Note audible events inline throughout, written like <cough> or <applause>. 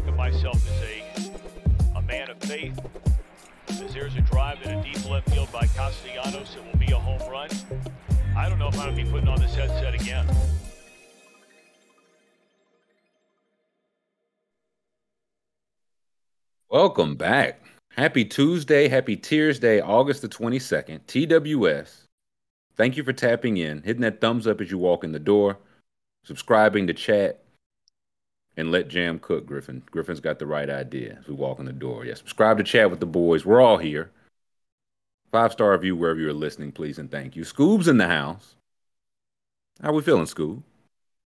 think of myself as a, a man of faith. As there's a drive in a deep left field by Castellanos, it will be a home run. I don't know if I'm going to be putting on this headset again. Welcome back. Happy Tuesday, happy Tiersday, August the 22nd, TWS. Thank you for tapping in, hitting that thumbs up as you walk in the door, subscribing to chat, and let Jam cook, Griffin. Griffin's got the right idea as we walk in the door. Yeah, subscribe to chat with the boys. We're all here. Five star review wherever you're listening, please, and thank you. Scoob's in the house. How we feeling, Scoob?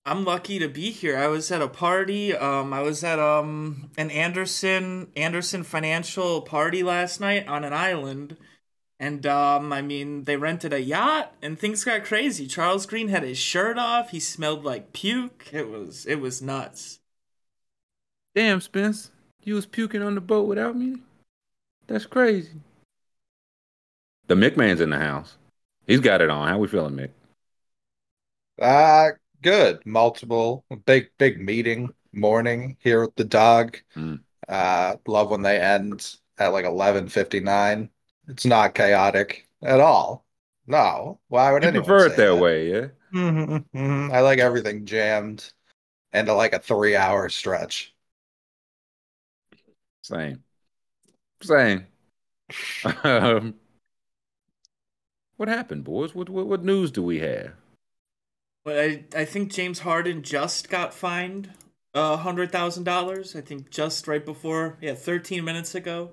I'm lucky to be here. I was at a party. Um, I was at um an Anderson Andersen Financial party last night on an island, and um, I mean they rented a yacht and things got crazy. Charles Green had his shirt off. He smelled like puke. It was it was nuts. Damn, Spence, you was puking on the boat without me. That's crazy. The Mick man's in the house. He's got it on. How we feeling, Mick? Uh good. Multiple big big meeting morning here with the dog. Mm. Uh love when they end at like 11:59. It's not chaotic at all. No. Why would You anyone prefer it say that way, yeah? Mhm, mhm. I like everything jammed into like a 3-hour stretch. Same. Same. um, what happened, boys? What, what what news do we have? But I I think James Harden just got fined a hundred thousand dollars. I think just right before yeah, thirteen minutes ago.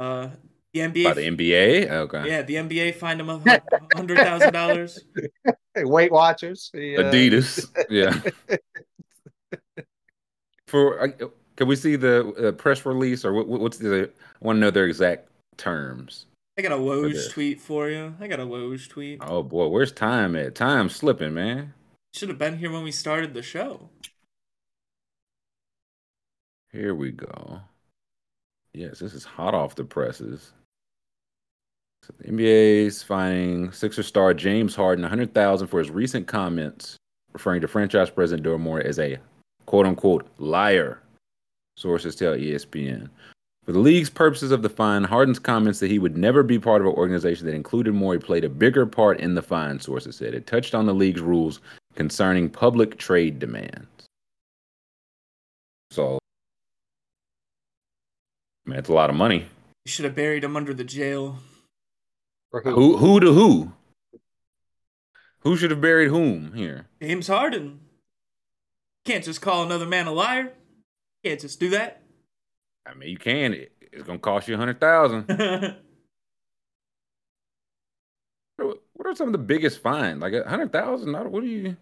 Uh, the NBA. By the NBA? Okay. Yeah, the NBA fined him a hundred thousand dollars. Hey, <laughs> Weight Watchers. the, uh, Adidas. yeah. <laughs> For can we see the uh, press release or what, what's the? I want to know their exact terms. I got a. Woj tweet for you. I got a Woj tweet. Oh boy, where's time at? Time's slipping, man. Should have been here when we started the show. Here we go. Yes, this is hot off the presses. So the NBA's finding Sixer star James Harden 100,000 for his recent comments referring to franchise president Daryl Morey as a quote unquote liar. Sources tell ESPN. For the league's purposes of the fine, Harden's comments that he would never be part of an organization that included Morey played a bigger part in the fine, sources said. It touched on the league's rules concerning public trade demands. So, man, it's a lot of money. You should have buried him under the jail. for who? Who who to who? Who should have buried whom here? James Harden. Can't just call another man a liar. Can't just do that. I mean, you can. It- It's gonna cost you a hundred thousand. <laughs> What are some of the biggest fines? Like a hundred thousand? What do you?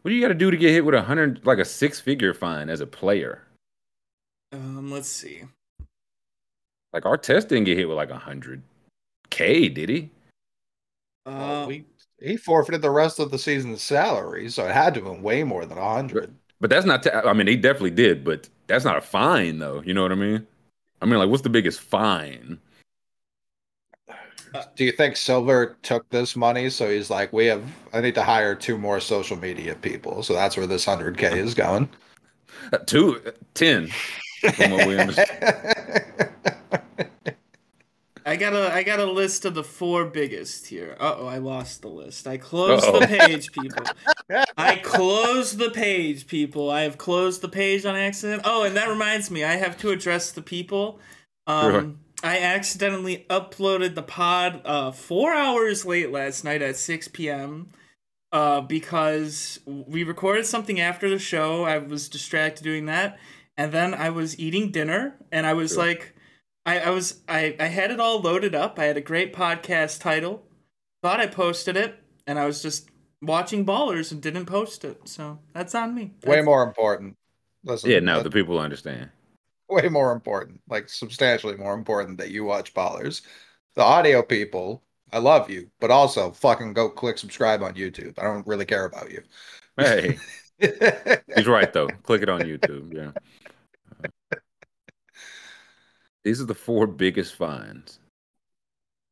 What do you got to do to get hit with a hundred, like a six-figure fine as a player? um, let's see. Like Artest didn't get hit with like a hundred k, did he? Well, Uh, we, he forfeited the rest of the season's salary, so it had to have been way more than a 100. But that's not. I mean, they definitely did, but that's not a fine, though. You know what I mean? I mean, like, what's the biggest fine? Do you think Silver took this money? So he's like, we have, I need to hire two more social media people. So that's where this 100K <laughs> is going. Uh, two, uh, ten. From what we understand. I got a I got a list of the four biggest here. Uh oh, I lost the list. I closed Uh-oh. the page, people. <laughs> I closed the page, people. I have closed the page on accident. Oh, and that reminds me, I have to address the people. Um, Right. I accidentally uploaded the pod uh, four hours late last night at 6 p.m. Uh, because we recorded something after the show. I was distracted doing that, and then I was eating dinner, and I was Sure. like, I, I was I, I had it all loaded up. I had a great podcast title. Thought I posted it, and I was just watching Ballers and didn't post it. So that's on me. way more important. Listen, yeah, no, that- the people understand. way more important, like substantially more important that you watch Ballers. The audio people, I love you, but also fucking go click subscribe on YouTube. I don't really care about you. Hey, <laughs> he's right though. Click it on YouTube. Yeah. These are the four biggest fines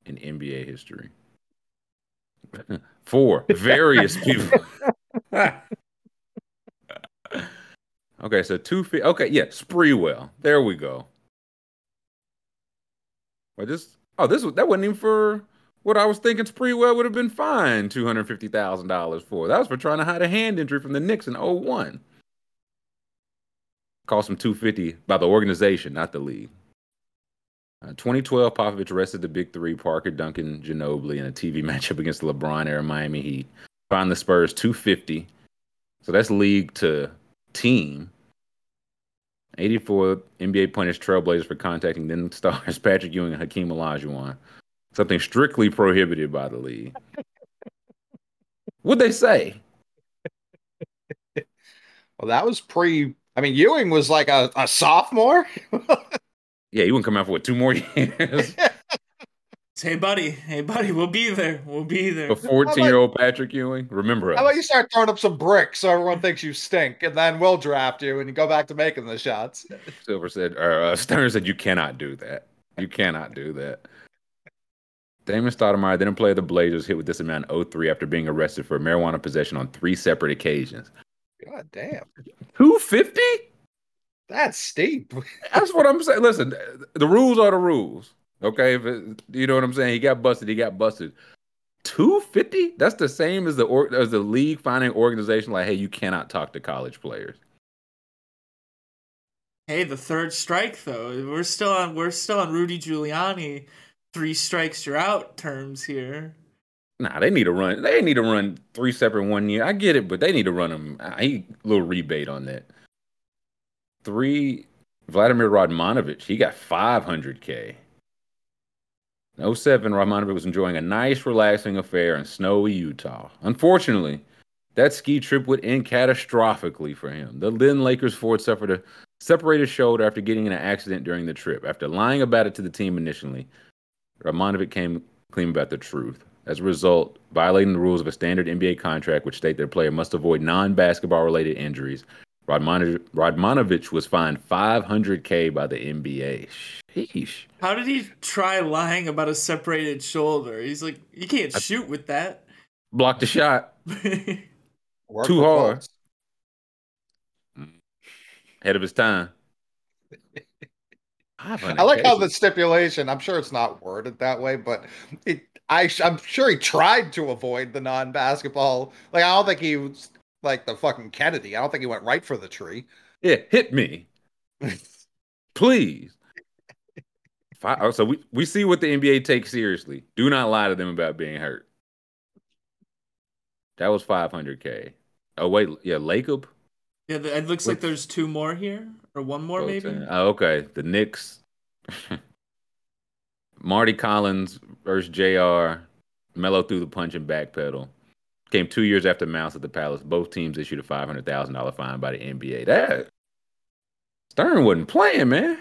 in NBA history. <laughs> Four various <laughs> people. <laughs> Okay, so two feet. Okay, yeah, Sprewell. There we go. Well, this oh this was that wasn't even for what I was thinking. Sprewell would have been fined two hundred fifty thousand dollars for. That was for trying to hide a hand injury from the Knicks in 01. Cost him two fifty by the organization, not the league. Uh, 2012, Popovich arrested the big three, Parker, Duncan, Ginobili, in a TV <laughs> matchup against the LeBron era Miami Heat. Fined the Spurs 250. So that's league to team. 84 NBA punished Trailblazers for contacting then <laughs> stars Patrick Ewing and Hakeem Olajuwon. Something strictly prohibited by the league. What'd they say? <laughs> Well, that was pre. I mean, Ewing was like a, a sophomore. Yeah, he wouldn't come out for what, two more <laughs> years? <laughs> Hey, buddy. Hey, buddy. We'll be there. We'll be there. A 14 year old Patrick Ewing? Remember How about you start throwing up some bricks so everyone thinks you stink, and then we'll draft you and you go back to making the shots. Silver said, or uh, Stern said, you cannot do that. You cannot do that. Damon Stoudemire didn't play the Blazers hit with this amount in 03 after being arrested for marijuana possession on three separate occasions. God damn, 250? That's steep. <laughs> That's what I'm saying. Listen, the rules are the rules. Okay, if it, you know what I'm saying. He got busted. He got busted. Two fifty? That's the same as the or, as the league finding organization. Like, hey, you cannot talk to college players. Hey, the third strike though. We're still on. We're still on Rudy Giuliani. Three strikes, you're out terms here. Nah, they need to run. They need to run three separate one year. I get it, but they need to run them. Uh, I little rebate on that. Three. Vladimir Radmanovic, he got 500k. In 07, Radmanovic was enjoying a nice, relaxing affair in snowy Utah. Unfortunately, that ski trip would end catastrophically for him. The then Lakers forward suffered a separated shoulder after getting in an accident during the trip. After lying about it to the team initially, Radmanovic came clean about the truth. As a result, violating the rules of a standard NBA contract, which state that a player must avoid non-basketball related injuries, Radmanovic, Radmanovic was fined 500k by the NBA. Sheesh. How did he try lying about a separated shoulder? He's like, you can't shoot with that. Blocked <laughs> the shot. Too hard. folks. Mm. Ahead of his time. <laughs> I like how the stipulation. I'm sure it's not worded that way, but it. I, sh- I'm sure he tried to avoid the non-basketball. Like I don't think he was like the fucking Kennedy. I don't think he went right for the tree. Yeah, hit me. <laughs> Please. Fi- oh, so we, we see what the NBA takes seriously. Do not lie to them about being hurt. That was 500k. Oh wait, yeah, Lacob. yeah, th- it looks like there's two more here, or one more maybe. Oh, okay. The Knicks. <laughs> Mardy Collins versus Jr. Melo threw the punch and backpedal. Came two years after Malice at the Palace. Both teams issued a five hundred thousand dollar fine by the NBA. That Stern wasn't playing, man.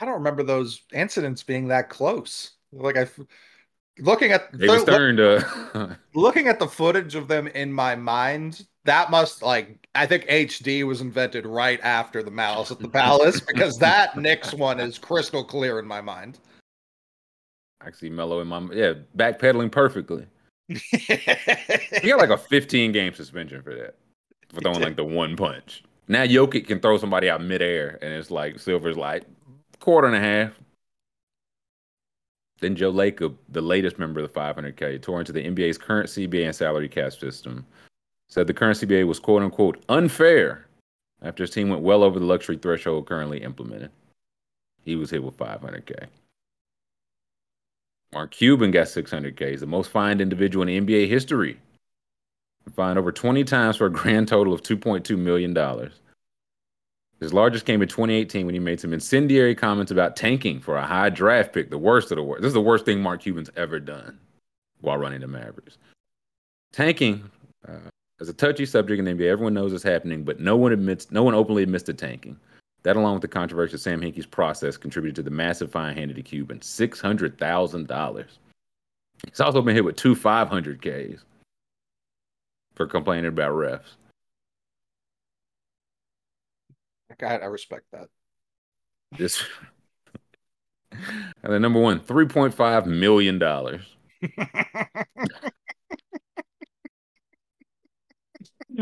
I don't remember those incidents being that close. Like I, looking at David look- Stern. Uh, <laughs> looking at the footage of them in my mind, that must like I think HD was invented right after the Malice at the <laughs> Palace because that Knicks one is crystal clear in my mind. I see Melo in my yeah backpedaling perfectly. He got like a 15 game suspension for that. For throwing like the one punch. Now Jokic can throw somebody out midair, and it's like Silver's like quarter and a half. Then Joe Lacob, the latest member of the 500K, tore into the NBA's current CBA and salary cap system. Said the current CBA was quote unquote unfair after his team went well over the luxury threshold currently implemented. He was hit with 500K. Mark Cuban got 600K. He's the most fined individual in NBA history. Fined over 20 times for a grand total of $2.2 million. His largest came in 2018 when he made some incendiary comments about tanking for a high draft pick, the worst of the worst. This is the worst thing Mark Cuban's ever done while running the Mavericks. Tanking uh, is a touchy subject in the NBA. Everyone knows it's happening, but no one admits, no one openly admits to tanking. That, along with the controversy of Sam Hinkie's process, contributed to the massive fine handed to Cuban six hundred thousand dollars. He's also been hit with two five hundred Ks for complaining about refs. God, I respect that. This <laughs> and then number one, three point five million dollars. <laughs>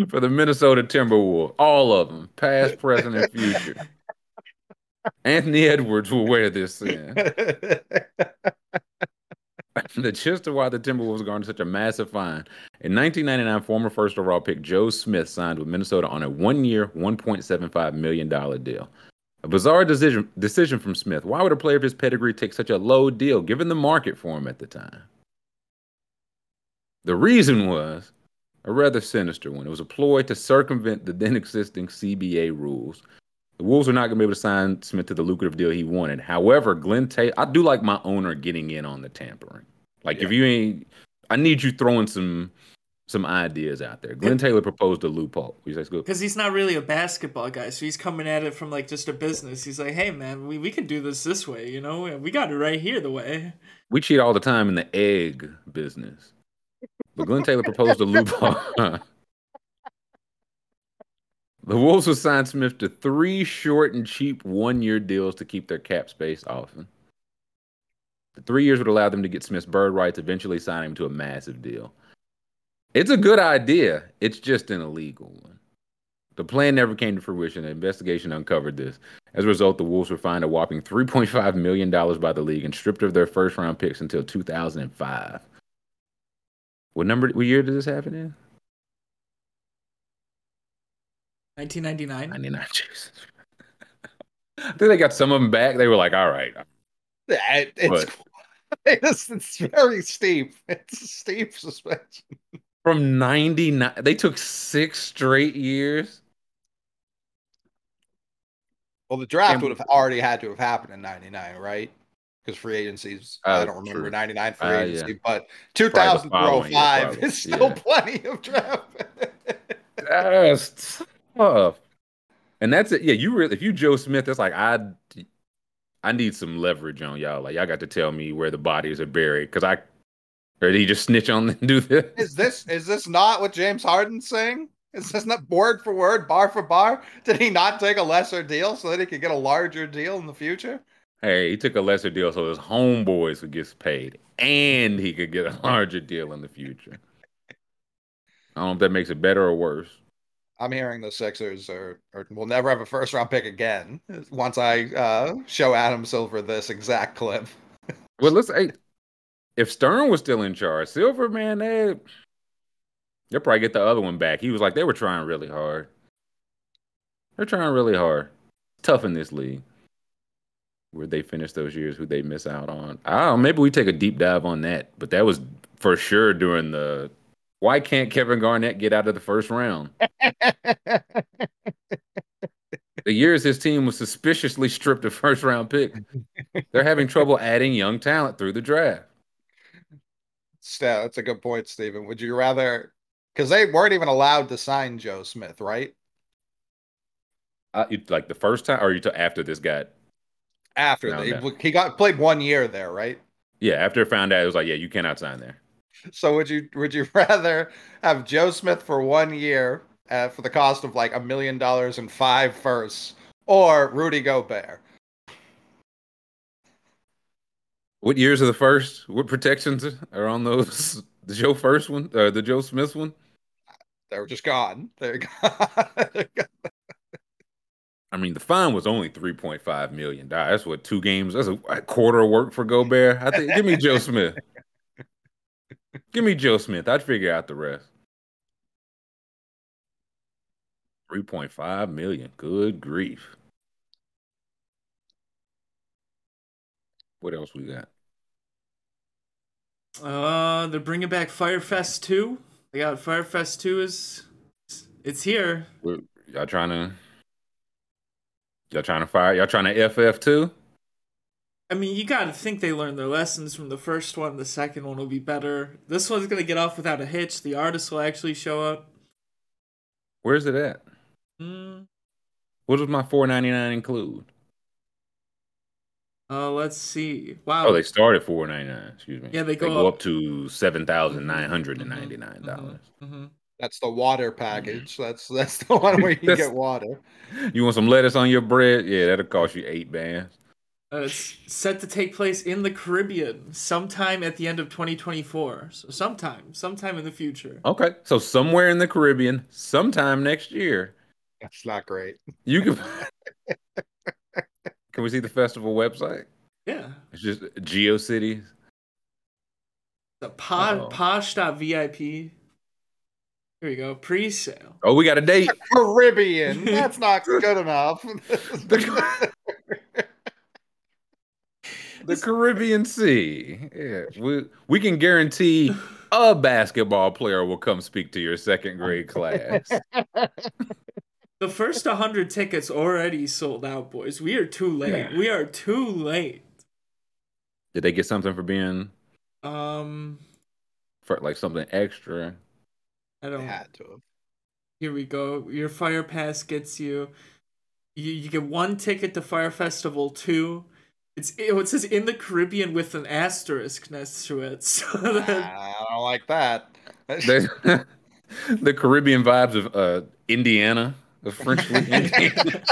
for the Minnesota Timberwolves. All of them, past, present, and future. Anthony Edwards will wear this the gist of why the Timberwolves garnered such a massive fine. In 1999, former first overall pick Joe Smith signed with Minnesota on a one-year, $1.75 million deal. A bizarre decision decision from Smith. Why would a player of his pedigree take such a low deal given the market for him at the time? The reason was a rather sinister one. It was a ploy to circumvent the then existing CBA rules. The Wolves were not going to be able to sign Smith to the lucrative deal he wanted. However, Glenn Taylor, I do like my owner getting in on the tampering. Like Yeah. if you ain't, I need you throwing some some ideas out there. Glenn Taylor proposed a loophole. You say Scoop? Because he's not really a basketball guy, so he's coming at it from like just a business. He's like, hey man, we, we can do this this way, you know? We got it right here the way. We cheat all the time in the egg business. But Glenn Taylor proposed a loophole. <laughs> the Wolves would sign Smith to three short and cheap one year deals to keep their cap space often. The three years would allow them to get Smith's bird rights, eventually signing him to a massive deal. It's a good idea. It's just an illegal one. The plan never came to fruition. An investigation uncovered this. As a result, the Wolves were fined a whopping $3.5 million by the league and stripped of their first round picks until 2005. What number, what year did this happen in? 1999. 99. <laughs> Jesus. I think they got some of them back. They were like, all right. It- it's, <laughs> it's it's very steep. It's a steep suspension. From 99, they took six straight years. Well, the draft And- would have already had to have happened in '99, right? Because free agencies, I Oh, don't remember true. '99 free Uh, yeah. agency, but Probably the 2000 following year, 05 probably. is still Yeah. plenty of draft. <laughs> That's tough. And that's it. Yeah, you really, if you Joe Smith, it's like I, I need some leverage on y'all. Like y'all got to tell me where the bodies are buried because I, or did he just snitch on and do this? is this is this not what James Harden's saying? Is this not word for word, bar for bar? Did he not take a lesser deal so that he could get a larger deal in the future? Hey, he took a lesser deal so his homeboys would get paid, and he could get a larger deal in the future. I don't know if that makes it better or worse. I'm hearing the Sixers are, are will never have a first round pick again once I uh, show Adam Silver this exact clip. <laughs> Well, let's say if Stern was still in charge, Silver man, they they'll probably get the other one back. He was like they were trying really hard. They're trying really hard. Tough in this league. Where they finish those years, who they miss out on. I don't maybe we take a deep dive on that. But that was for sure during the why can't Kevin Garnett get out of the first round? <laughs> The years his team was suspiciously stripped of first round pick. They're having trouble adding young talent through the draft. Sta- that's a good point, Stephen. Would you rather? Because they weren't even allowed to sign Joe Smith, right? Uh, like the first time, or you t- after this got? After No, they, no. he got played one year there, right? Yeah, after it found out, it was like, yeah, you cannot sign there. So would you would you <laughs> rather have Joe Smith for one year uh, for the cost of like a million dollars and five firsts, or Rudy Gobert? What years are the first? What protections are on those? <laughs> The Joe first one, or the Joe Smith one? They're just gone. They're <laughs> gone. They're gone. I mean, the fine was only three point five million dollars. That's what two games. That's a, a quarter of work for Gobert. I think. Give me Joe <laughs> Smith. Give me Joe Smith. I'd figure out the rest. Three point five million. Good grief. What else we got? Uh, they're bringing back Fyre Fest 2. They got Fyre Fest 2 is it's here. We're, y'all trying to? Y'all trying to fire? Y'all trying to FF too? I mean, you got to think they learned their lessons from the first one. The second one will be better. This one's going to get off without a hitch. The artist will actually show up. Where's it at? Mm, What does my four ninety nine include? uh, let's see. Wow. Oh, they start at four ninety nine. Excuse me. Yeah, they They go go up. up to seven thousand nine hundred and ninety nine dollars. hmm That's the water package. That's that's the <laughs> one where you get water. You want some lettuce on your bread? Yeah, that'll cost you eight bands. Uh, it's set to take place in the Caribbean sometime at the end of 2024. So sometime, sometime in the future. Okay, so somewhere in the Caribbean, sometime next year, That's not great. you can. <laughs> can we see the festival website? Yeah. It's just GeoCities. The po- Uh-oh. posh.vip. Here we go. Pre-sale. Oh, we got a date. <laughs> Caribbean. That's not <laughs> good enough. The Caribbean Sea. Yeah, we we can guarantee a basketball player will come speak to your second grade class. <laughs> The first 100 tickets already sold out, boys. We are too late. Yeah. We are too late. Did they get something for being Um, for like something extra? I don't. had to have. Here we go. Your fire pass gets you. You, you get one ticket to Fyre Festival two. It's it says in the Caribbean with an asterisk next to it. <laughs> So that, I don't like that. The, <laughs> the Caribbean vibes of uh, Indiana, of French <laughs> Indiana.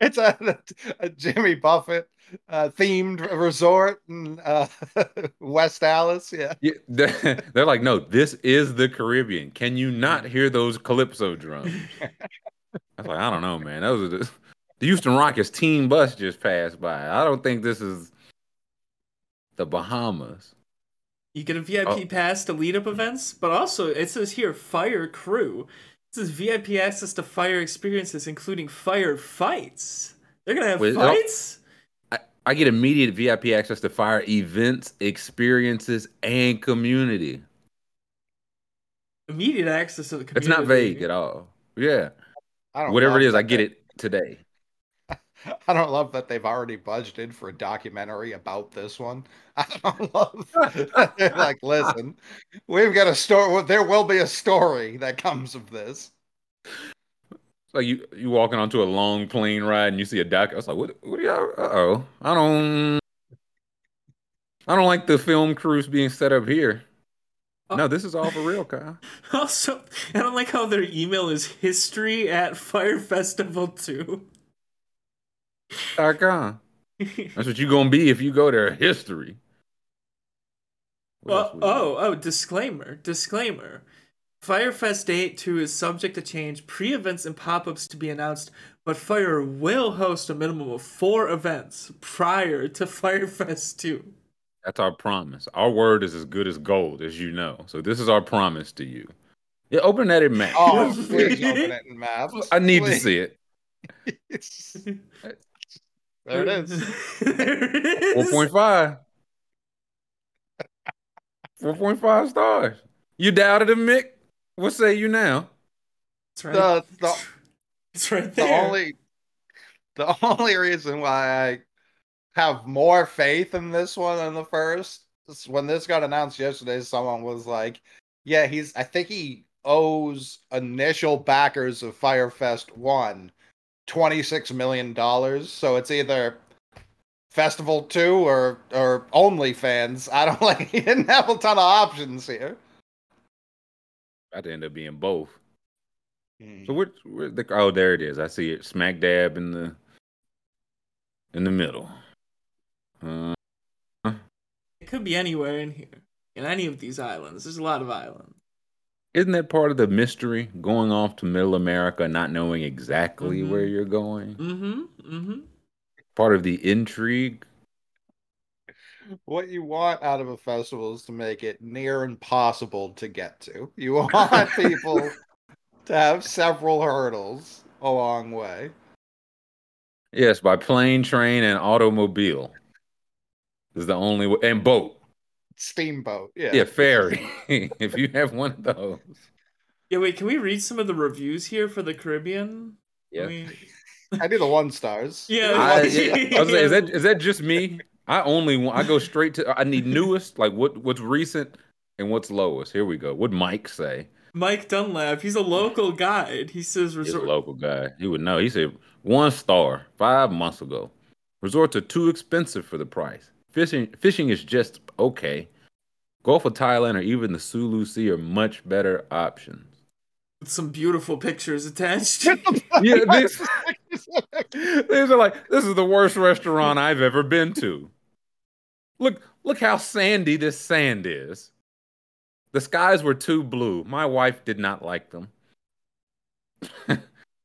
It's <laughs> it's a, a Jimmy Buffett uh, themed resort in uh, <laughs> West Allis. Yeah. Yeah, they're, <laughs> they're like, no, this is the Caribbean. Can you not hear those calypso drums? I was like, I don't know, man. Those are the, the Houston Rockets team bus just passed by. I don't think this is the Bahamas. you get a VIP Oh. pass to lead up events, but also it says here Fyre Crew. It is VIP access to fire experiences, including fire fights. They're gonna have Wait, fights. I, I get immediate VIP access to fire events, experiences, and community. Immediate access to the community. It's not vague at all. Yeah. I don't Whatever love it is, I get it today. <laughs> I don't love that they've already budgeted for a documentary about this one. <laughs> I don't love <laughs> they're like, listen, we've got a story. There will be a story that comes of this. Like you you walking onto a long plane ride and you see a doc. I was like, what? What are y'all? Uh oh. I don't. I don't like the film crews being set up here. Oh. No, this is all for real, Kyle. Also, I don't like how their email is history at Fyre Festival 2. Dot com. That's what you're gonna be if you go there. History. What Well, we got? oh, oh, disclaimer, disclaimer. Fyre Fest Date 2 is subject to change, pre-events and pop-ups to be announced, but Fyre will host a minimum of four events prior to <laughs> Fyre Fest 2. That's our promise. Our word is as good as gold, as you know. So this is our promise to you. Yeah, open that in map. Oh, <laughs> please open it in maps. I need to see it. <laughs> there it is. there it is. Four point five. Four point five stars. You doubted him, Mick? What say you now? It's right, The, the, it's right the only the <laughs> only reason why I have more faith in this one than the first is when this got announced yesterday, someone was like, Yeah, he's I think he owes initial backers of Fyre Fest one 26 million dollars. So it's either Festival 2 or or OnlyFans. I don't <laughs> like he didn't have a ton of options here. About to end up being both. So where, where the oh there it is. I see it smack dab in the in the middle. Uh, It could be anywhere in here. In any of these islands. There's a lot of islands. Isn't that part of the mystery? Going off to Middle America, not knowing exactly Mhm. where you're going. Mm-hmm. Mm-hmm. Part of the intrigue. What you want out of a festival is to make it near impossible to get to. You <laughs> want people to have several hurdles along the way. Yes, by plane, train, and automobile. Is the only way, and boat. Steamboat, yeah. Yeah, ferry. <laughs> if you have one of those. Yeah, wait, can we read some of the reviews here for the Caribbean? Yeah. We- <laughs> I do the one stars. <laughs> Yeah, I, Yeah. yeah, I was like, is that is that just me? I only want. I go straight to. I need newest, like what what's recent and what's lowest. Here we go. What Mike say? Mike Dunlap, he's a local guide. He says He's a resort. local guy. He would know. He said one star five months ago. Resorts are too expensive for the price. Fishing fishing is just okay. Gulf of Thailand or even the Sulu Sea are much better options. with some beautiful pictures attached. <laughs> Yeah, this <laughs> These are like, this is the worst restaurant I've ever been to. Look, look how sandy this sand is. The skies were too blue. My wife did not like them. <laughs>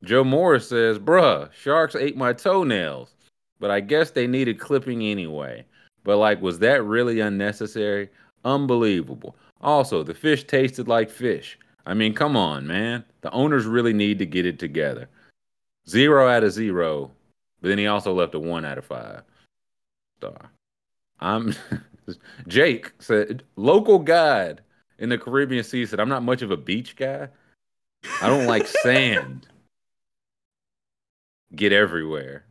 Joe Morris says, bruh, sharks ate my toenails, but I guess they needed clipping anyway. But like, was that really unnecessary? Unbelievable. Also, the fish tasted like fish. I mean, come on, man. The owners really need to get it together. Zero out of zero, but then he also left a one out of five star. I'm <laughs> Jake said local guide in the Caribbean Sea said I'm not much of a beach guy. I don't like <laughs> sand. Get everywhere.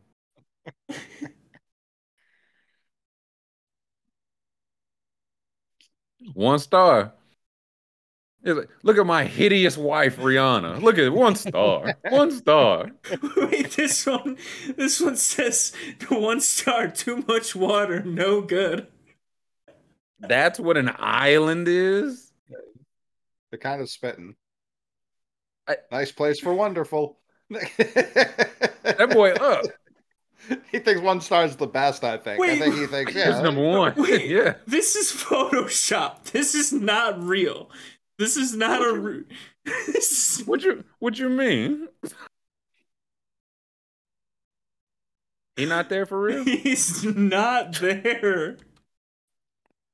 <laughs> One star. Like, Look at my hideous wife, Rihanna. Look at one star. One star. <laughs> Wait, this one, this one says one star, too much water, no good. That's what an island is. They're kind of spitting. I- nice place for wonderful. <laughs> That boy up. <laughs> He thinks one star is the best. I think. Wait. I think he thinks Here's yeah. number one. Wait. <laughs> yeah. This is Photoshop. This is not real. This is not a. Re- <laughs> this is- What you what you mean? He not there for real? he's not there.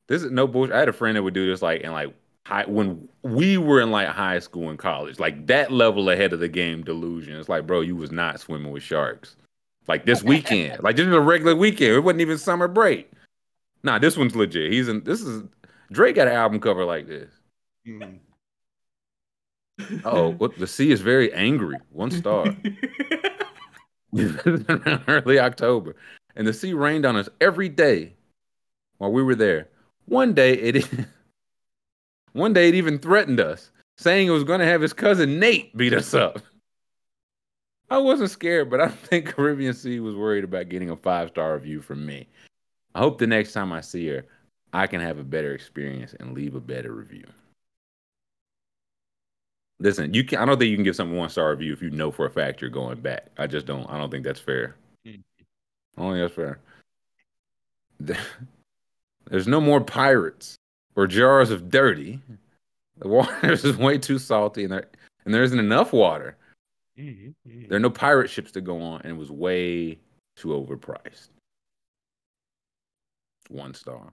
This is no bullshit. I had a friend that would do this like in like high when we were in like high school and college, like that level ahead of the game delusion. It's like, bro, you was not swimming with sharks. Like this weekend, like this is a regular weekend. It wasn't even summer break. Nah, this one's legit. He's in. This is Drake got an album cover like this. Mm. Oh, what the sea is very angry. One star. <laughs> <laughs> early October, and the sea rained on us every day while we were there. One day it, <laughs> one day it even threatened us, saying it was going to have his cousin Nate beat us up. I wasn't scared, but I <laughs> don't think Caribbean Sea was worried about getting a five star review from me. I hope the next time I see her, I can have a better experience and leave a better review. Listen, you can. I don't think you can give something one star review if you know for a fact you're going back. I just don't. I don't think that's fair. Hmm. I don't think that's fair. <laughs> There's no more pirates or jars of dirty. The <laughs> water is way too salty, and there and there isn't enough water. Mm-hmm. Mm-hmm. There are no pirate ships to go on, and it was way too overpriced. One star.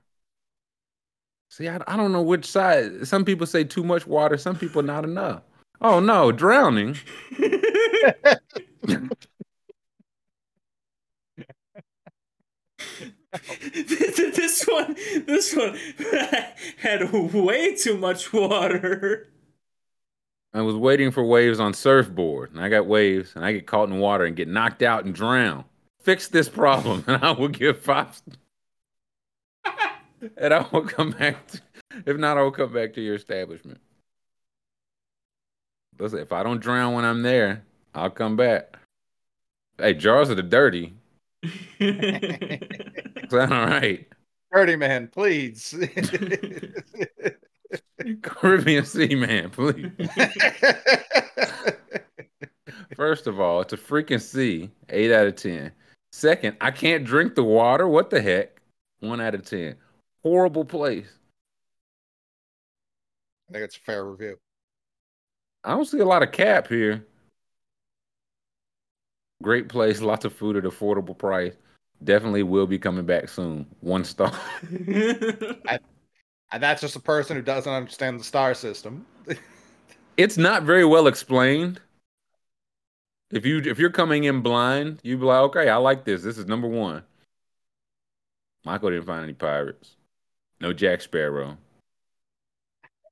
See, I, I don't know which side. Some people say too much water. Some people not enough. Oh no, drowning. <laughs> this one, this one <laughs> had way too much water. I was waiting for waves on surfboard, and I got waves, and I get caught in water and get knocked out and drown. Fix this problem, <laughs> and I will give five. <laughs> and I will come back. To, if not, I will come back to your establishment. Listen, if I don't drown when I'm there, I'll come back. Hey, jars of the dirty. <laughs> Sound all right. Dirty man, please. Caribbean Sea man, please. <laughs> First of all, it's a freaking sea, 8 out of 10. Second, I can't drink the water. What the heck? 1 out of 10. Horrible place. I think it's a fair review. I don't see a lot of cap here. Great place, lots of food at affordable price. Definitely will be coming back soon. One star. <laughs> And that's just a person who doesn't understand the star system. <laughs> it's not very well explained. If you if you're coming in blind, you'd be like, okay, I like this. This is number one. Michael didn't find any pirates. No Jack Sparrow.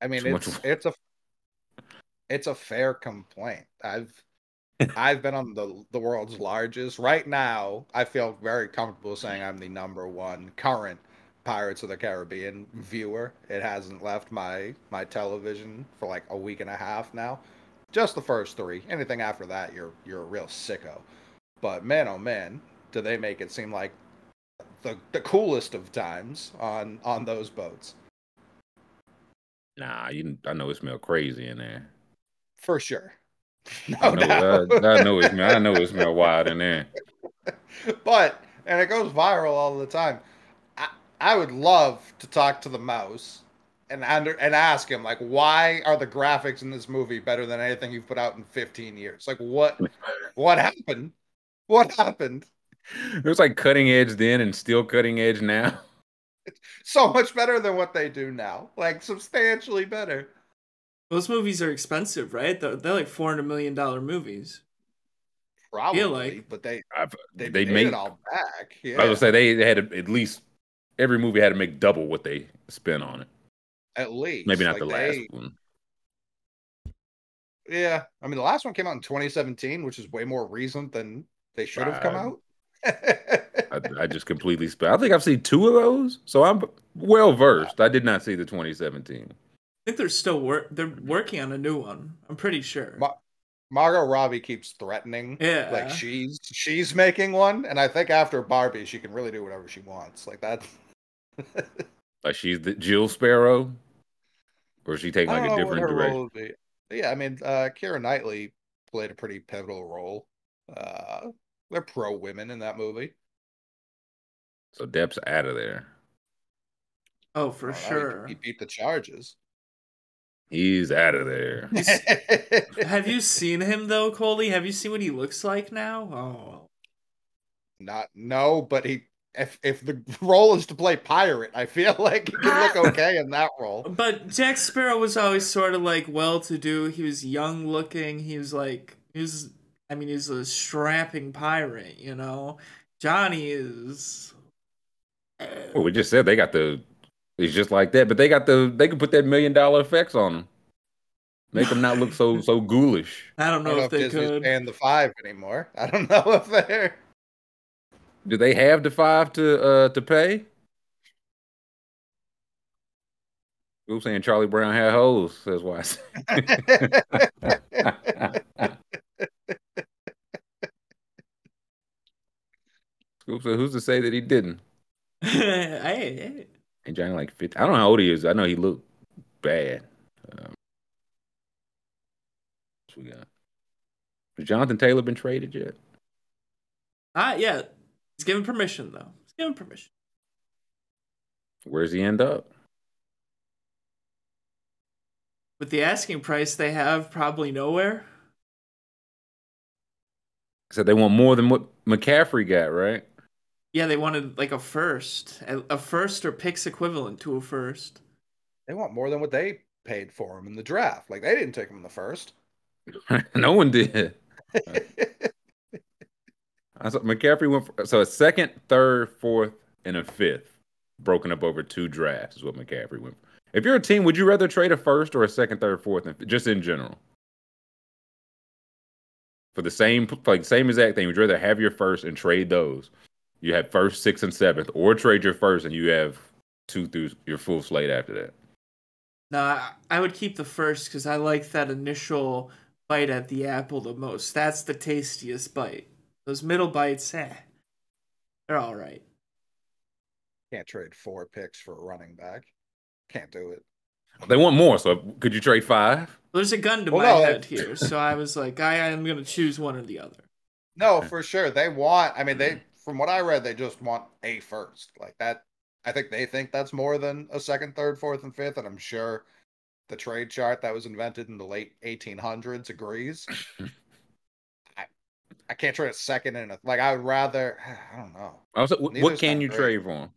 I mean, Too it's wa- <laughs> it's a it's a fair complaint. I've <laughs> I've been on the the world's largest. Right now, I feel very comfortable saying I'm the number one current Pirates of the Caribbean viewer. It hasn't left my my television for like a week and a half now. Just the first three. Anything after that, you're you're a real sicko. But man, oh man, do they make it seem like the the coolest of times on on those boats? Nah, you I know it smelled crazy in there. For sure. <laughs> No I know, doubt. I, I know it's I know it's smell wild in there. <laughs> but and it goes viral all the time. I, I would love to talk to the mouse and under and ask him like, why are the graphics in this movie better than anything you've put out in 15 years? Like, what what happened? What happened? It was like cutting edge then and still cutting edge now. it's <laughs> So much better than what they do now. Like substantially better. Those movies are expensive, right? They're, they're like four hundred million dollar movies. Probably, like- but they I've, they, they made make. it all back. Yeah, I was gonna say they, they had at least every movie had to make double what they spent on it. at least Maybe not Like, the last they- one. Yeah, I mean the last one came out in 2017, which is way more recent than they should have come out. I, I just completely spent. I think I've seen two of those, so I'm well versed. I did not see the 2017. I think they're still work. They're working on a new one. I'm pretty sure. Ma- Margot Robbie keeps threatening, Yeah. like she's she's making one, and I think after Barbie, she can really do whatever she wants. Like that. <laughs> Like she's the Jill Sparrow, or is she taking like a different direction? role. Yeah, I mean, uh, Keira Knightley played a pretty pivotal role. Uh, they're pro women in that movie. So Depp's out of there. oh, for Oh, he- sure. he beat the charges. He's out of there. <laughs> Have you seen him though, Coley? Have you seen what he looks like now? Oh, Not no, but he if if the <laughs> role is to play pirate, I feel <laughs> like he can look <laughs> okay in that role. but Jack Sparrow was always sort of like well-to-do. He was young looking. He was like he was. I mean, he's a strapping pirate. You know, Johnny is. Eh. Well, we just said they got the. It's just like that, but they got the. They can put that million dollar effects on them, make them not look so so ghoulish. I don't I know don't know if if they Disney's could. paying the five anymore. I don't know if they're. Do they have the five to uh to pay? Who's saying Charlie Brown had hoes? Says why. Scoop <laughs> said, "Who's to say that he didn't?" <laughs> hey, hey. And Johnny like 50. I don't know how old he is. I know he looked bad. Um, what we got? Has Jonathan Taylor been traded yet? Ah, yeah. He's given permission though. He's given permission. Where's he end up? With the asking price they have, probably nowhere. Said they want more than what McCaffrey got, right? Yeah, they wanted like a first, a a first or picks equivalent to a first. they want more than what they paid for him in the draft. Like they didn't take him in the first. <laughs> no one did. <laughs> Saw McCaffrey went for, so a second, third, fourth, and a fifth, broken up over two drafts is what McCaffrey went. For. If you're a team, would you rather trade a first or a second, third, fourth, and just in general? For the same like same exact thing, would you rather have your first and trade those? You have first, sixth, and seventh, or trade your first and you have two through your full slate after that. No, I would keep the first because I like that initial bite at the apple the most. That's the tastiest bite. Those middle bites, eh, they're all right. Can't trade four picks for a running back. Can't do it. They want more, so could you trade five? There's a gun to Well, my no, head it- here, so I was like, I am gonna choose one or the other. No, for sure. They want. I mean, they from what I read, they just want a first. Like that. I think they think that's more than a second, third, fourth, and fifth. And I'm sure the trade chart that was invented in the late 1800s agrees. <laughs> I, can't trade a second and a like. I would rather. <sighs> I don't know. Also, what, Neither what can you trade for him?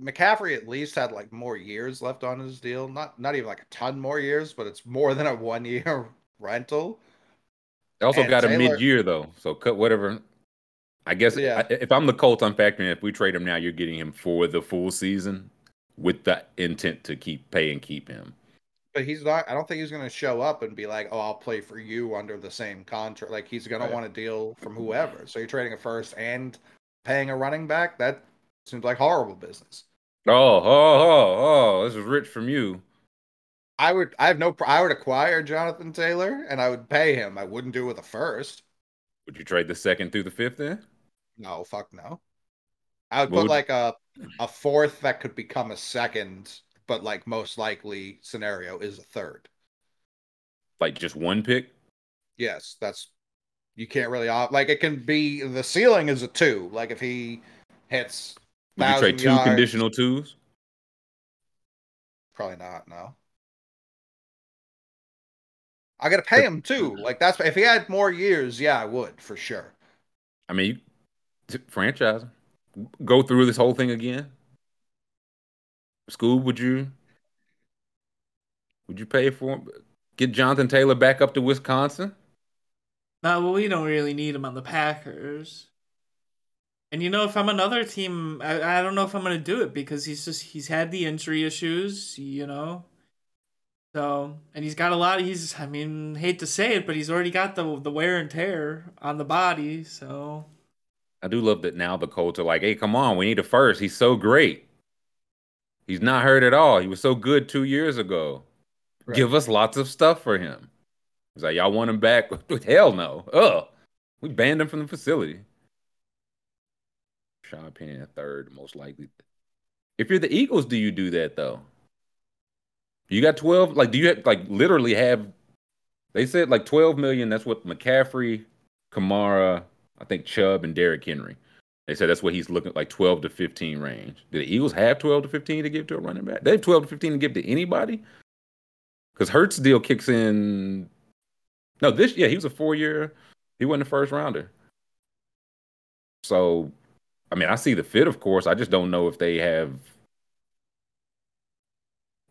McCaffrey at least had like more years left on his deal. Not not even like a ton more years, but it's more than a one year <laughs> rental. They also And got a mid year though, so cut whatever. I guess Yeah. I- if I'm the Colts, I'm factoring. If we trade him now, you're getting him for the full season, with the intent to keep pay and keep him. But he's not. I don't think he's going to show up and be like, "Oh, I'll play for you under the same contract." Like he's going Right. to want a deal from whoever. So you're trading a first and paying a running back. That seems like horrible business. Oh, oh, oh, oh! This is rich from you. I would. I have no. I would acquire Jonathan Taylor and I would pay him. I wouldn't do it with a first. Would you trade the second through the fifth then? No, fuck no. I would What put would- like a a fourth that could become a second, but like most likely scenario is a third. Like just one pick? Yes, that's you can't really like it can be the ceiling is a two. Like if he hits Would you trade two yards, conditional twos? Probably not. No. I got to pay him too. <laughs> Like that's if he had more years, yeah, I would for sure. I mean, franchise, go through this whole thing again. School, would you? Would you pay for him? Get Jonathan Taylor back up to Wisconsin? No, well, we don't really need him on the Packers. And you know, if I'm another team, I, I don't know if I'm gonna do it because he's just he's had the injury issues, you know. So and he's got a lot. Of, he's I mean, hate to say it, but he's already got the the wear and tear on the body. So I do love that now the Colts are like, hey, come on, we need a first. He's so great. He's not hurt at all. He was so good two years ago. Right. Give us lots of stuff for him. He's like, y'all want him back? <laughs> Hell no. Ugh. We banned him from the facility. Sean Penny a third, most likely. If you're the Eagles, do you do that though? You got 12, like, do you have, like literally have they said like 12 million? That's what McCaffrey, Kamara, I think Chubb, and Derrick Henry. They said that's what he's looking like 12 to 15 range. Do the Eagles have 12 to 15 to give to a running back? They have 12 to 15 to give to anybody? Because Hurts deal kicks in. No, this yeah, he was a four year. He wasn't a first rounder. So I mean, I see the fit, of course. I just don't know if they have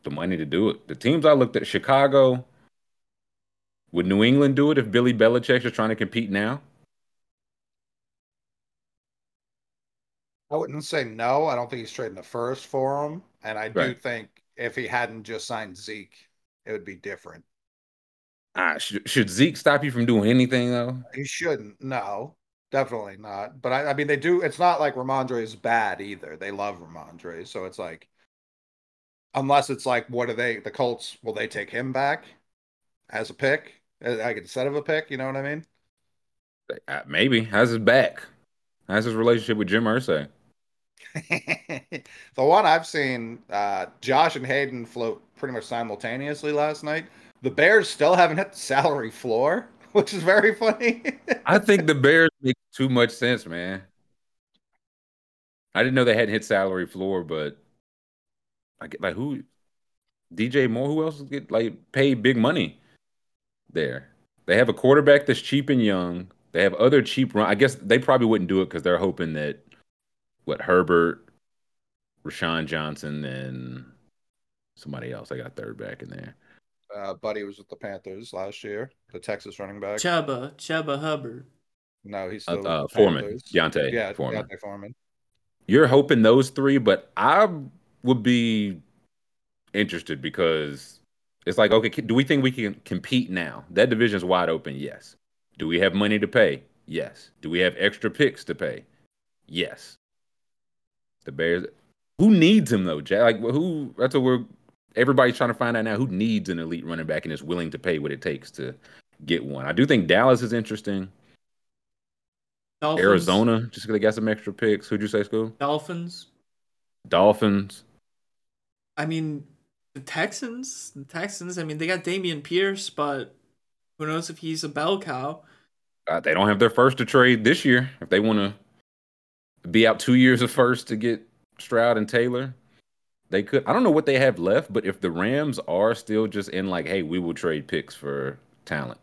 the money to do it. The teams I looked at, Chicago, would New England do it if Billy Belichick's just trying to compete now? I wouldn't say no. I don't think he's trading the first for him. And I do think if he hadn't just signed Zeke, it would be different. Uh, should, should Zeke stop you from doing anything, though? He shouldn't. No. Definitely not. But I, I mean, they do. It's not like Rhamondre is bad either. They love Rhamondre, so it's like, unless it's like, what are they? The Colts will they take him back as a pick, like instead of a pick? You know what I mean? Uh, maybe. How's his back? How's his relationship with Jim Irsay? <laughs> the one I've seen, uh, Josh and Hayden float pretty much simultaneously last night. The Bears still haven't hit the salary floor. <laughs> which is very funny. I think the <laughs> Bears make too much sense, man. I didn't know they hadn't hit salary floor, but I get like who DJ Moore, who else get like paid big money there? They have a quarterback that's cheap and young. They have other cheap run. I guess they probably wouldn't do it because they're hoping that what Herbert, Roschon Johnson, and somebody else. I got third back in there. Uh, Buddy was with the Panthers last year, the Texas running back. Chuba, Chuba Hubbard. No, he's uh, still uh, uh, Foreman, D'Onta. Yeah, Foreman. D'Onta Foreman. You're hoping those three, but I would be interested because it's like, okay, do we think we can compete now? That division's wide open. Yes. Do we have money to pay? Yes. Do we have extra picks to pay? Yes. The Bears. Who needs him though, Jack? Like who? That's what we're everybody's trying to find out now who needs an elite running back and is willing to pay what it takes to get one. I do think Dallas is interesting. Dolphins. Arizona, just because they got some extra picks. Who'd you say, school? Dolphins. Dolphins. I mean, the Texans. The Texans. I mean, they got Dameon Pierce, but who knows if he's a bell cow? Uh, they don't have their first to trade this year. If they want to be out two years of first to get Stroud and Taylor, they could. I don't know what they have left, but if the Rams are still just in like, hey, we will trade picks for talent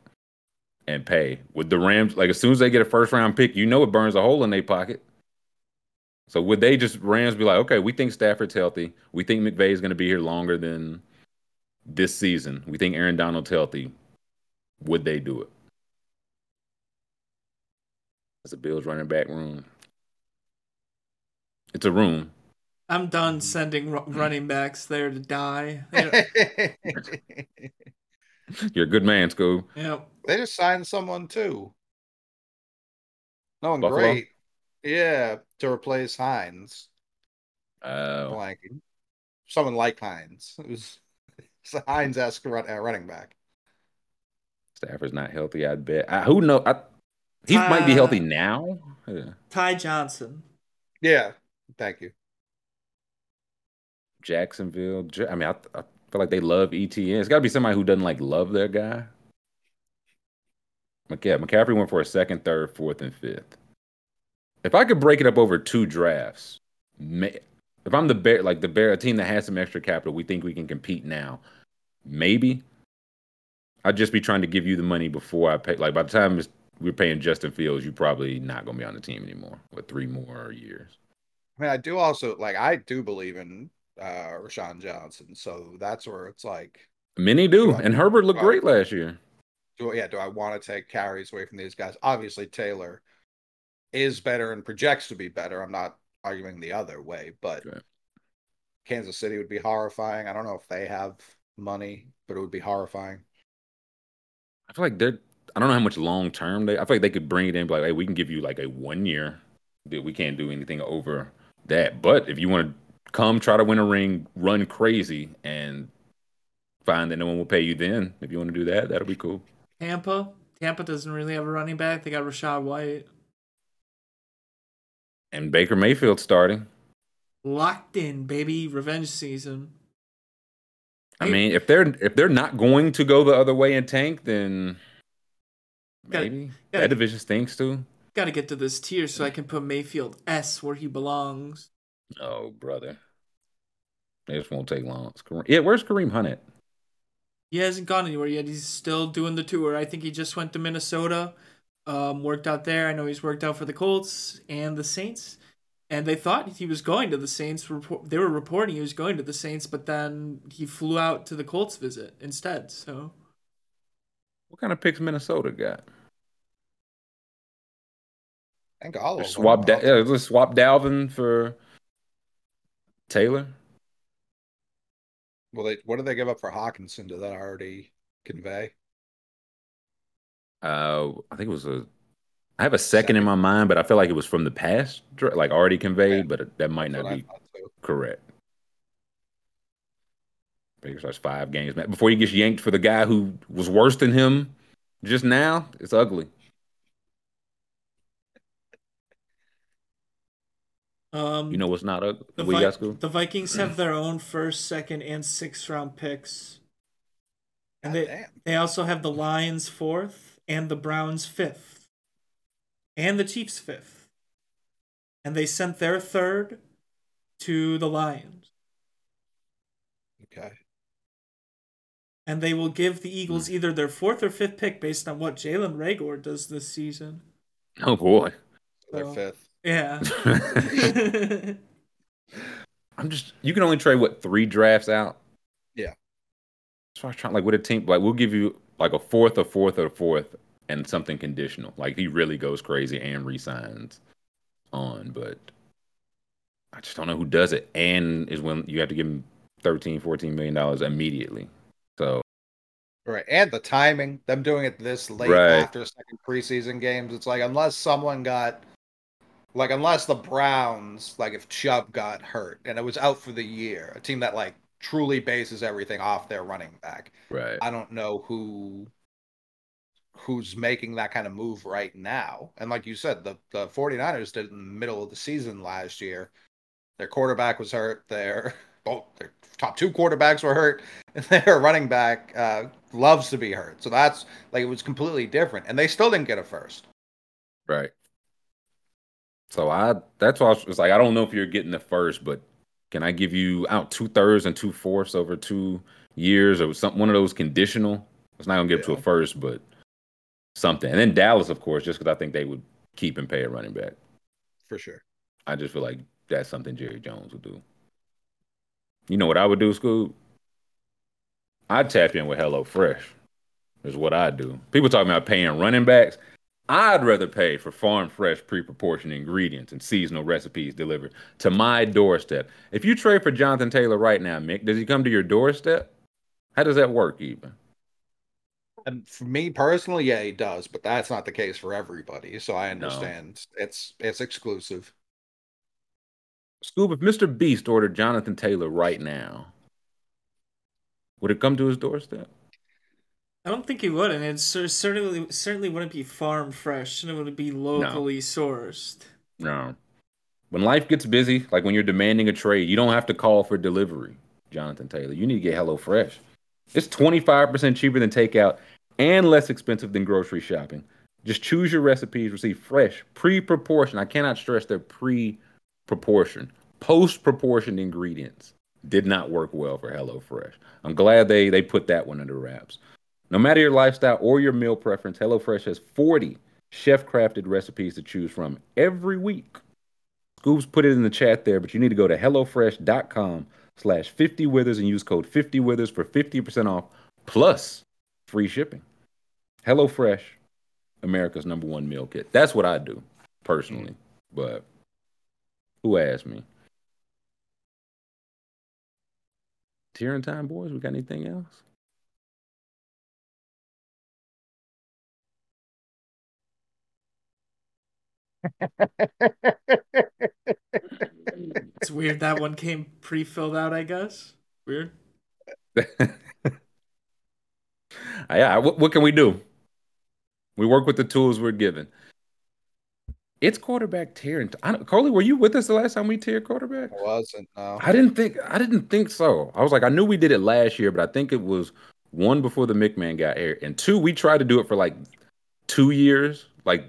and pay. With the Rams, like as soon as they get a first round pick, you know it burns a hole in their pocket. So would they just Rams be like, okay, we think Stafford's healthy. We think McVay is going to be here longer than this season. We think Aaron Donald's healthy. Would they do it? That's a Bills running back room. It's a room. I'm done sending running backs there to die. <laughs> <laughs> You're a good man, Scoob. Yep. They just signed someone too. No one Buffalo? great. Yeah, to replace Hines. Oh. Blanking. Someone like Hines. <laughs> It was it's a Hines esque run, uh, running back. Stafford's not healthy, I bet. I, who know? I, he uh, might be healthy now. Yeah. Ty Johnson. Yeah, thank you. Jacksonville. I mean, I, I feel like they love ETN. It's got to be somebody who doesn't like love their guy. Yeah, McCaffrey went for a second, third, fourth, and fifth. If I could break it up over two drafts, if I'm the bear, like the bear, a team that has some extra capital, we think we can compete now. Maybe I'd just be trying to give you the money before I pay. Like by the time we're paying Justin Fields, you're probably not going to be on the team anymore with three more years. I mean, I do also like I do believe in uh Roschon Johnson, so that's where it's like many do, and Herbert looked great last year. Do yeah? Do I want to take carries away from these guys? Obviously, Taylor is better and projects to be better. I'm not arguing the other way, but okay. Kansas City would be horrifying. I don't know if they have money, but it would be horrifying. I feel like they're. I don't know how much long term they. I feel like they could bring it in, like, hey, we can give you like a one year. Dude, we can't do anything over that. But if you want to come try to win a ring, run crazy, and find that no one will pay you, then if you want to do that, that'll be cool. Tampa, Tampa doesn't really have a running back. They got Rachaad White and Baker Mayfield starting. Locked in, baby, revenge season. I mean, if they're if they're not going to go the other way and tank, then maybe gotta, gotta, that division stinks too. Got to get to this tier so I can put Mayfield S where he belongs. Oh, brother, this won't take long. Yeah, where's Kareem Hunt at? He hasn't gone anywhere yet. He's still doing the tour. I think he just went to Minnesota, um, worked out there. I know he's worked out for the Colts and the Saints and they thought he was going to the Saints. They were reporting he was going to the Saints, but then he flew out to the Colts visit instead. So, what kind of picks Minnesota got? I think all of swap. Da- yeah, let's swap Dalvin for Taylor. Well, they what did they give up for Hockenson? Did that already convey? Uh, I think it was a I have a second, second, in my mind, but I feel like it was from the past, like already conveyed, yeah. but that might That's not be correct. Baker starts five games before he gets yanked for the guy who was worse than him just now. It's ugly. Um, you know what's not ugly? The, Vi- the Vikings have their own first, second, and sixth round picks, and God they damn. they also have the Lions fourth and the Browns fifth and the Chiefs fifth. And they sent their third to the Lions. Okay. And they will give the Eagles hmm. either their fourth or fifth pick based on what Jalen Reagor does this season. Oh boy. Their fifth. Yeah. <laughs> <laughs> I'm just you can only trade what three drafts out? Yeah. So I was trying like with a team like we'll give you like a fourth, a fourth, or a fourth, and something conditional. Like he really goes crazy and resigns on, but I just don't know who does it. And is when you have to give him 13, 14 million dollars immediately. So Right. And the timing, them doing it this late right. after second preseason games, it's like unless someone got like unless the Browns, like if Chubb got hurt and it was out for the year, a team that like truly bases everything off their running back. Right. I don't know who who's making that kind of move right now. And like you said, the, the 49ers did in the middle of the season last year. Their quarterback was hurt. Their <laughs> both their top two quarterbacks were hurt, and <laughs> their running back uh, loves to be hurt. So that's like it was completely different, and they still didn't get a first. Right. So I that's why I was like, I don't know if you're getting the first, but can I give you out two thirds and two fourths over two years or something? One of those conditional. It's not gonna get yeah. to a first, but something. And then Dallas, of course, just because I think they would keep and pay a running back. For sure. I just feel like that's something Jerry Jones would do. You know what I would do, Scoob? I'd tap in with Hello Fresh. Is what I do. People talking about paying running backs. I'd rather pay for farm fresh, pre-proportioned ingredients and seasonal recipes delivered to my doorstep. If you trade for Jonathan Taylor right now, Mick, does he come to your doorstep? How does that work, even? And for me personally, yeah, he does, but that's not the case for everybody. So I understand no. it's it's exclusive. Scoob, if Mr. Beast ordered Jonathan Taylor right now, would it come to his doorstep? I don't think he would, and it certainly certainly wouldn't be farm fresh, and it would be locally no. sourced. No. When life gets busy, like when you're demanding a trade, you don't have to call for delivery, Jonathan Taylor. You need to get Hello Fresh. It's 25% cheaper than takeout and less expensive than grocery shopping. Just choose your recipes, receive fresh, pre-proportioned. I cannot stress their pre-proportion, post-proportioned ingredients did not work well for HelloFresh. I'm glad they they put that one under wraps. No matter your lifestyle or your meal preference, HelloFresh has 40 chef-crafted recipes to choose from every week. Scoops put it in the chat there, but you need to go to HelloFresh.com slash 50withers and use code 50withers for 50% off plus free shipping. HelloFresh, America's number one meal kit. That's what I do personally. But who asked me? Tiering time, boys. We got anything else? <laughs> It's weird that one came pre-filled out. I guess weird. <laughs> yeah, what, what can we do? We work with the tools we're given. It's quarterback tiering. I don't, Coley, were you with us the last time we tiered quarterback? I wasn't. No. I didn't think. I didn't think so. I was like, I knew we did it last year, but I think it was one before the McMahon got here, and two, we tried to do it for like two years, like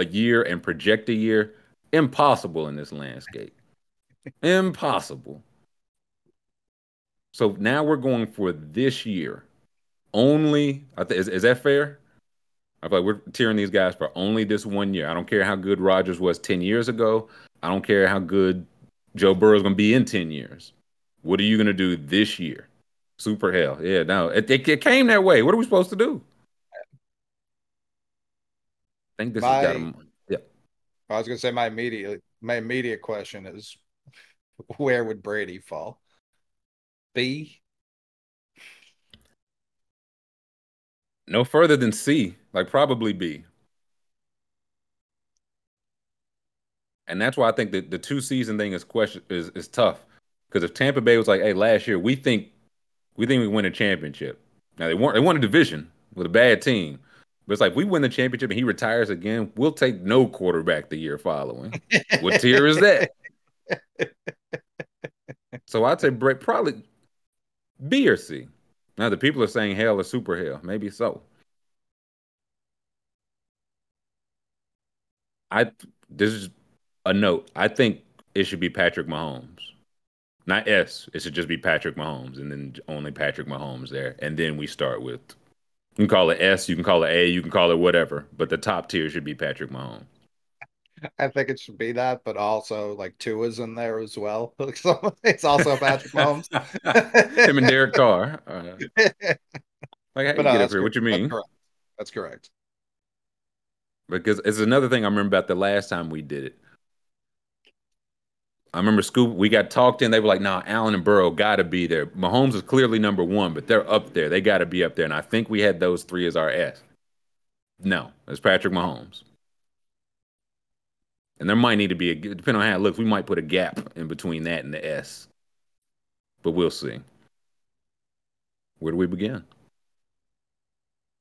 a year and project a year. Impossible in this landscape. Impossible. So now we're going for this year only. Is, is that fair? I feel like we're tiering these guys for only this one year. I don't care how good Rodgers was 10 years ago. I don't care how good Joe Burrow is going to be in 10 years. What are you going to do this year? Super hell. Yeah, no, it, it, it, came that way. What are we supposed to do? I think this my, has got him. Yeah. I was to say my immediate my immediate question is where would Brady fall? B. No further than C, like probably B. And that's why I think that the two season thing is question is, is tough. Because if Tampa Bay was like, hey, last year we think we think we win a championship. Now they won they won a division with a bad team. But it's like we win the championship and he retires again, we'll take no quarterback the year following. what tier is that? so I'd say probably B or C. Now the people are saying hell or super hell. Maybe so. I this is a note. I think it should be Patrick Mahomes. Not S. It should just be Patrick Mahomes and then only Patrick Mahomes there. And then we start with you can call it S, you can call it A, you can call it whatever, but the top tier should be Patrick Mahomes. I think it should be that, but also like Tua's in there as well. <laughs> it's also Patrick Mahomes. <laughs> Him and Derek Carr. Uh, like, how <laughs> but, no, get up here? What you mean? That's correct. That's correct. Because it's another thing I remember about the last time we did it. I remember Scoob, we got talked in. They were like, nah, Allen and Burrow got to be there. Mahomes is clearly number one, but they're up there. They got to be up there. And I think we had those three as our S. No, it's Patrick Mahomes. And there might need to be a depending on how it looks, we might put a gap in between that and the S. But we'll see. Where do we begin?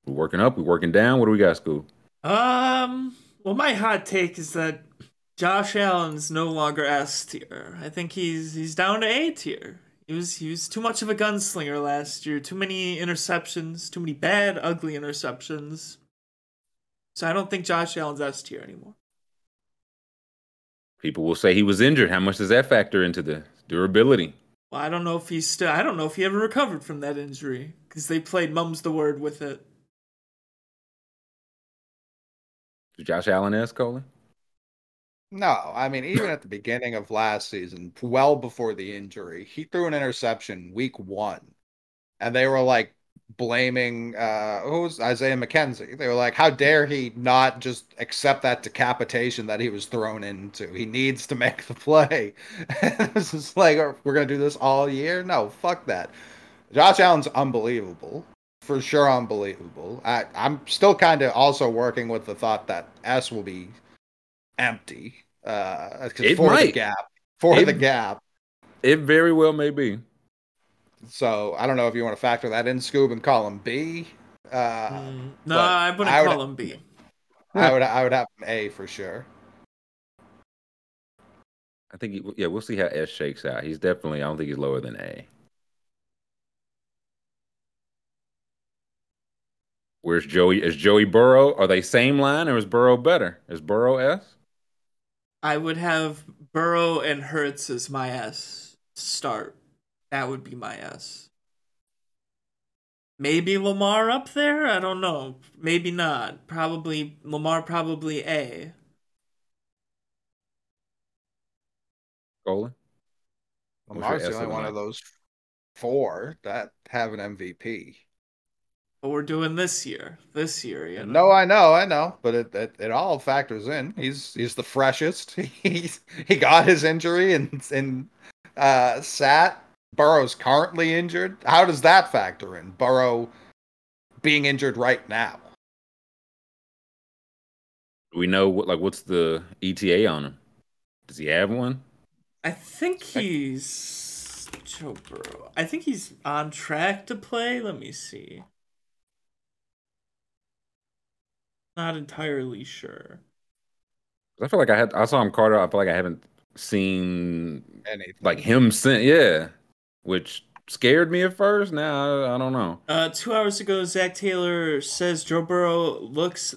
We're working up, we're working down. What do we got, school? Um, well, my hot take is that Josh Allen's no longer S tier. I think he's he's down to A tier. He was he was too much of a gunslinger last year. Too many interceptions. Too many bad, ugly interceptions. So I don't think Josh Allen's S tier anymore. People will say he was injured. How much does that factor into the durability? Well, I don't know if he's still. I don't know if he ever recovered from that injury because they played "Mum's the Word" with it. Did Josh Allen S. Coley? No, I mean even at the beginning of last season, well before the injury, he threw an interception week one, and they were like blaming uh who was Isaiah McKenzie. They were like, how dare he not just accept that decapitation that he was thrown into? He needs to make the play. <laughs> this is like we're gonna do this all year? No, fuck that. Josh Allen's unbelievable for sure unbelievable. I, I'm still kind of also working with the thought that S will be empty uh, for might. the gap. For it, the gap. It very well may be. So I don't know if you want to factor that in, Scoob, and call him B. Uh, mm, no, I wouldn't I would, call him B. I would I would have A for sure. I think he, yeah, we'll see how S shakes out. He's definitely I don't think he's lower than A. Where's Joey? Is Joey Burrow? Are they same line or is Burrow better? Is Burrow S? I would have Burrow and Hurts as my S start. That would be my S. Maybe Lamar up there? I don't know. Maybe not. Probably Lamar probably A. Colin? Lamar's the only one of those four that have an MVP. But we're doing this year. This year, you know. No, I know, I know, but it, it, it all factors in. He's he's the freshest. <laughs> He's he got his injury and and uh, sat. Burrow's currently injured. How does that factor in? Burrow being injured right now. We know what like what's the ETA on him? Does he have one? I think he's Joe Burrow. I think he's on track to play. Let me see. Not entirely sure. I feel like I had I saw him Carter. I feel like I haven't seen Anything. like him since yeah, which scared me at first. Now I, I don't know. Uh, two hours ago, Zac Taylor says Joe Burrow looks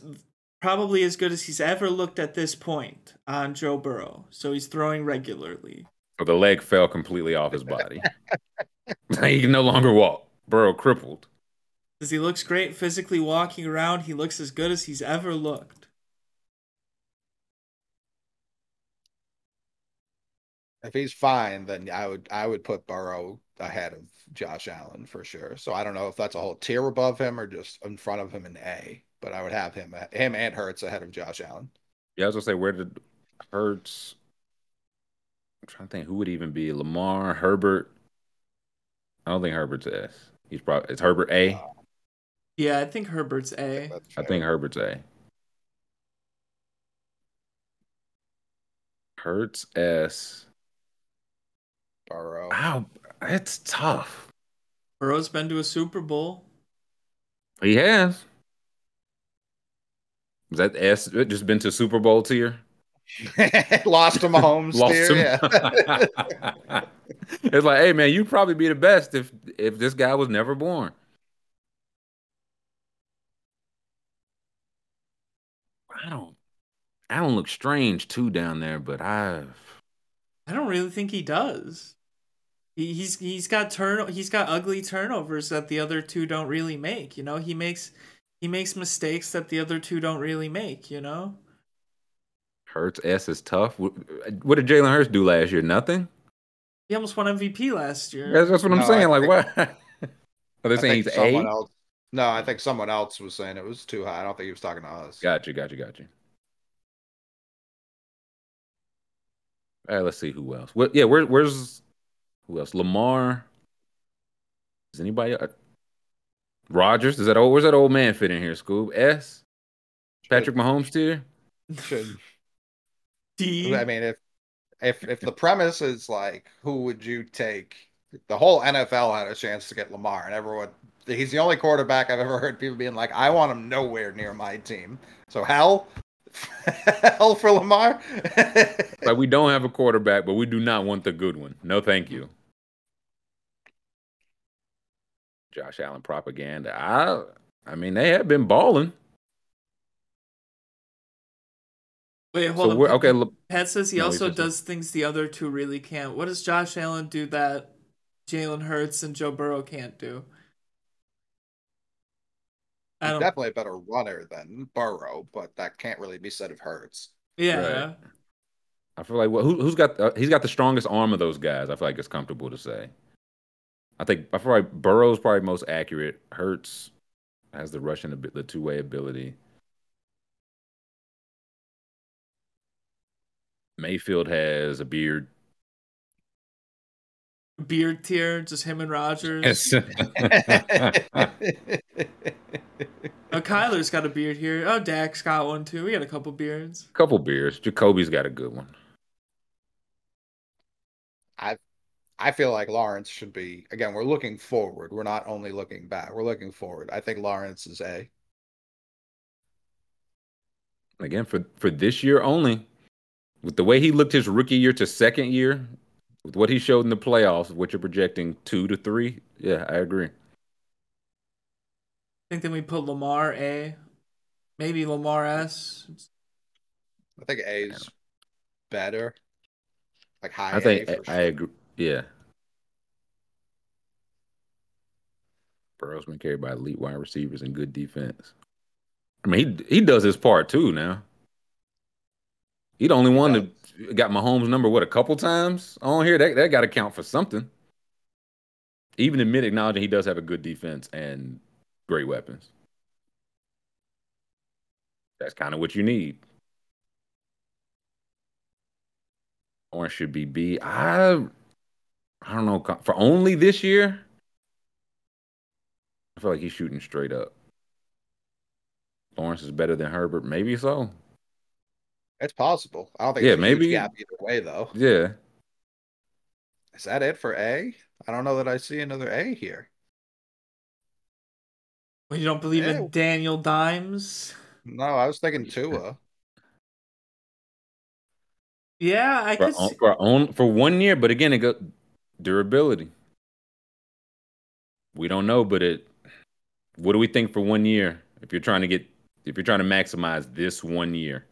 probably as good as he's ever looked at this point on Joe Burrow. So he's throwing regularly. So the leg fell completely off his body. <laughs> he can no longer walk. Burrow crippled. Because he looks great physically walking around. He looks as good as he's ever looked. If he's fine, then I would I would put Burrow ahead of Josh Allen for sure. So I don't know if that's a whole tier above him or just in front of him in A, but I would have him him and Hurts ahead of Josh Allen. Yeah, I was gonna say where did Hurts? I'm trying to think who would even be Lamar, Herbert. I don't think Herbert's S. He's probably it's Herbert A. Uh, Yeah, I think Herbert's A. That's I think Herbert's A. Hurts S. Burrow. Wow, it's tough. Burrow's been to a Super Bowl. He has. Is that S just been to Super Bowl tier? <laughs> Lost to Mahomes. <laughs> Lost tier, him. yeah. <laughs> it's like, hey man, you'd probably be the best if if this guy was never born. I don't I don't look strange too down there, but I've. I don't really think he does. He, he's he's got turn he's got ugly turnovers that the other two don't really make. You know, he makes he makes mistakes that the other two don't really make. You know, Hurts S is tough. What, what did Jalen Hurts do last year? Nothing. he almost won MVP last year. That's, that's what I'm No, I saying. Like think- what? <laughs> Are they saying he's someone A? else. No, I think someone else was saying it was too high. I don't think he was talking to us. Gotcha, gotcha, gotcha. All right, let's see who else. What? Yeah, where, where's who else? Lamar. Is anybody? Uh, Rodgers. Is that old? Where's that old man fit in here? Scoob S. Patrick Mahomes tier. Should- D. <laughs> I mean, if if if the <laughs> premise is like, who would you take? The whole NFL had a chance to get Lamar, and everyone. He's the only quarterback I've ever heard people being like, I want him nowhere near my team. So hell, hell <laughs> for Lamar. <laughs> Like we don't have a quarterback, but we do not want the good one. No, thank you. Josh Allen propaganda. I, I mean, they have been balling. Wait, hold So on. we're okay. look, Pat says he No, also doesn't. does things the other two really can't. What does Josh Allen do that Jalen Hurts and Joe Burrow can't do? I don't. definitely a better runner than Burrow, but that can't really be said of Hurts. Yeah. Right. I feel like well, who, who's got uh, he's got the strongest arm of those guys. I feel like it's comfortable to say. I think I feel like Burrow's probably most accurate. Hurts has the rushing ability, the two way ability. Mayfield has a beard. Beard tier, just him and Rodgers. Yes. <laughs> Oh, Kyler's got a beard here. Oh, Dak's got one too. We got a couple beards. Couple beards. Jacoby's got a good one. I I feel like Lawrence should be again. We're looking forward. We're not only looking back. We're looking forward. I think Lawrence is a. Again, for for this year only, with the way he looked his rookie year to second year, with what he showed in the playoffs, what you're projecting two to three, yeah, I agree. I think then we put Lamar A, maybe Lamar S. I think A's better. Like high I think A I, for I sure. agree. Yeah. Burrow's been carried by elite wide receivers and good defense. I mean, he he does his part too now. He the only He one does. that got Mahomes' number what a couple times on here. That that got to count for something. Even admit acknowledging he does have a good defense and great weapons. That's kind of what you need. Orange should be B. I I don't know for only this year. I feel like he's shooting straight up. Lawrence is better than Herbert, maybe so. It's possible. I don't think Yeah, it's a huge maybe- gap either way though. Yeah, Is that it for A? I don't know that I see another A here. Well, you don't believe Yeah. in Daniel Dimes? No, I was thinking Tua. Yeah, I for, could. on- See, for on for one year, but again, it go durability. We don't know, but it. What do we think for one year? If you're trying to get, if you're trying to maximize this one year,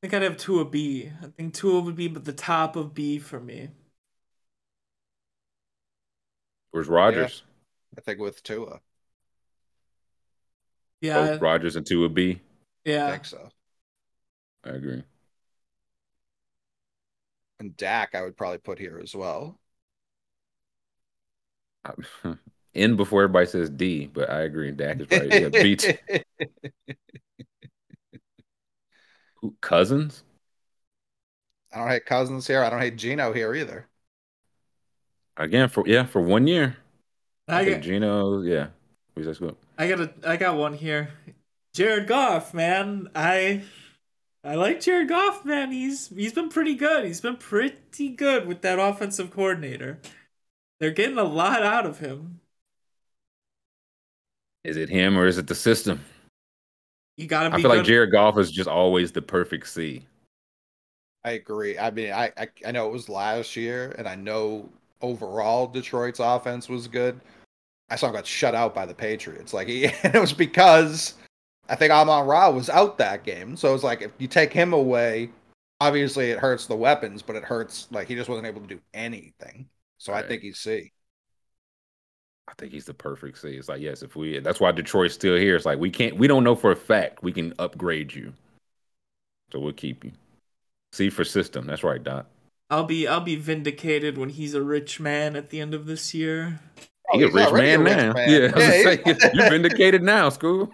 think I'd have Tua B. I think Tua would be but the top of B for me. where's Rodgers? I think with Tua. Yeah, Both Rodgers and Tua would be. I yeah. think so. I agree. And Dak, I would probably put here as well. <laughs> In before everybody says D, but I agree. Dak is probably yeah, beat <laughs> who, Cousins. I don't hate Cousins here. I don't hate Gino here either. Again for yeah for one year. I I think got, Gino yeah. Who's that good? I got a, I got one here. Jared Goff, man. I, I like Jared Goff, man. He's he's been pretty good. He's been pretty good with that offensive coordinator. They're getting a lot out of him. Is it him or is it the system? You gotta be. I feel like Jared Goff is just always the perfect C. I agree. I mean, I, I I know it was last year, and I know overall Detroit's offense was good. I saw him got shut out by the Patriots. Like, he, <laughs> it was because I think Amon Ra was out that game. So it's like if you take him away, obviously it hurts the weapons, but it hurts like he just wasn't able to do anything. So I think he's C. I think he's the perfect C. It's like, yes, if we that's why Detroit's still here. It's like we can't we don't know for a fact we can upgrade you. So we'll keep you. C for system. That's right, Dot. I'll be I'll be vindicated when he's a rich man at the end of this year. Oh, He's a rich already a man rich now. man. Yeah, I Yeah, say, <laughs> you're <laughs> vindicated now, school.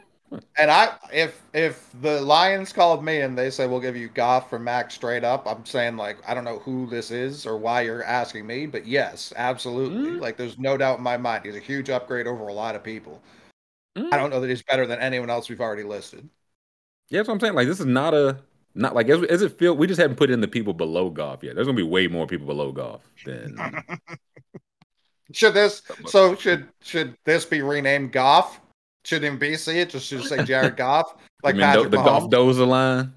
And I, if if the Lions called me and they say we'll give you Goff for Max straight up, I'm saying like I don't know who this is or why you're asking me, but yes, absolutely. Mm. Like there's no doubt in my mind he's a huge upgrade over a lot of people. Mm. I don't know that he's better than anyone else we've already listed. Yeah, that's what I'm saying. Like this is not a not like as, as it feel. We just haven't put in the people below Goff yet. There's gonna be way more people below Goff than <laughs> Should this so should should this be renamed Goff? Shouldn't even be C. It just should say Jared <laughs> Goff, like Patrick the, the Goff dozer line.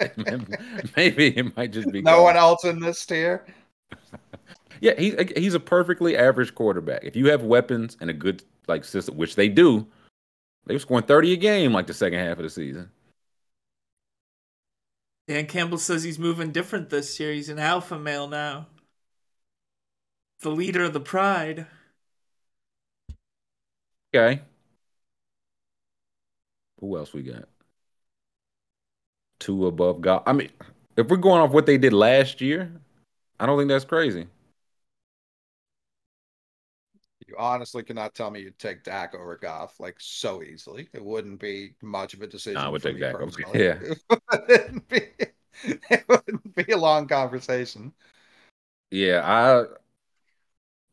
<laughs> <laughs> Maybe it might just be No Goff. one else in this tier. Yeah, he's he's a perfectly average quarterback. If you have weapons and a good like system, which they do, they were scoring thirty a game like the second half of the season. Dan Campbell says he's moving different this year. He's an alpha male now. The leader of the pride. Okay. Who else we got? Two above Goff. I mean, if we're going off what they did last year, I don't think that's crazy. You honestly cannot tell me you'd take Dak over Goff like so easily. It wouldn't be much of a decision. I would take Dak over- yeah. <laughs> it wouldn't be. <laughs> It wouldn't be a long conversation. Yeah, I,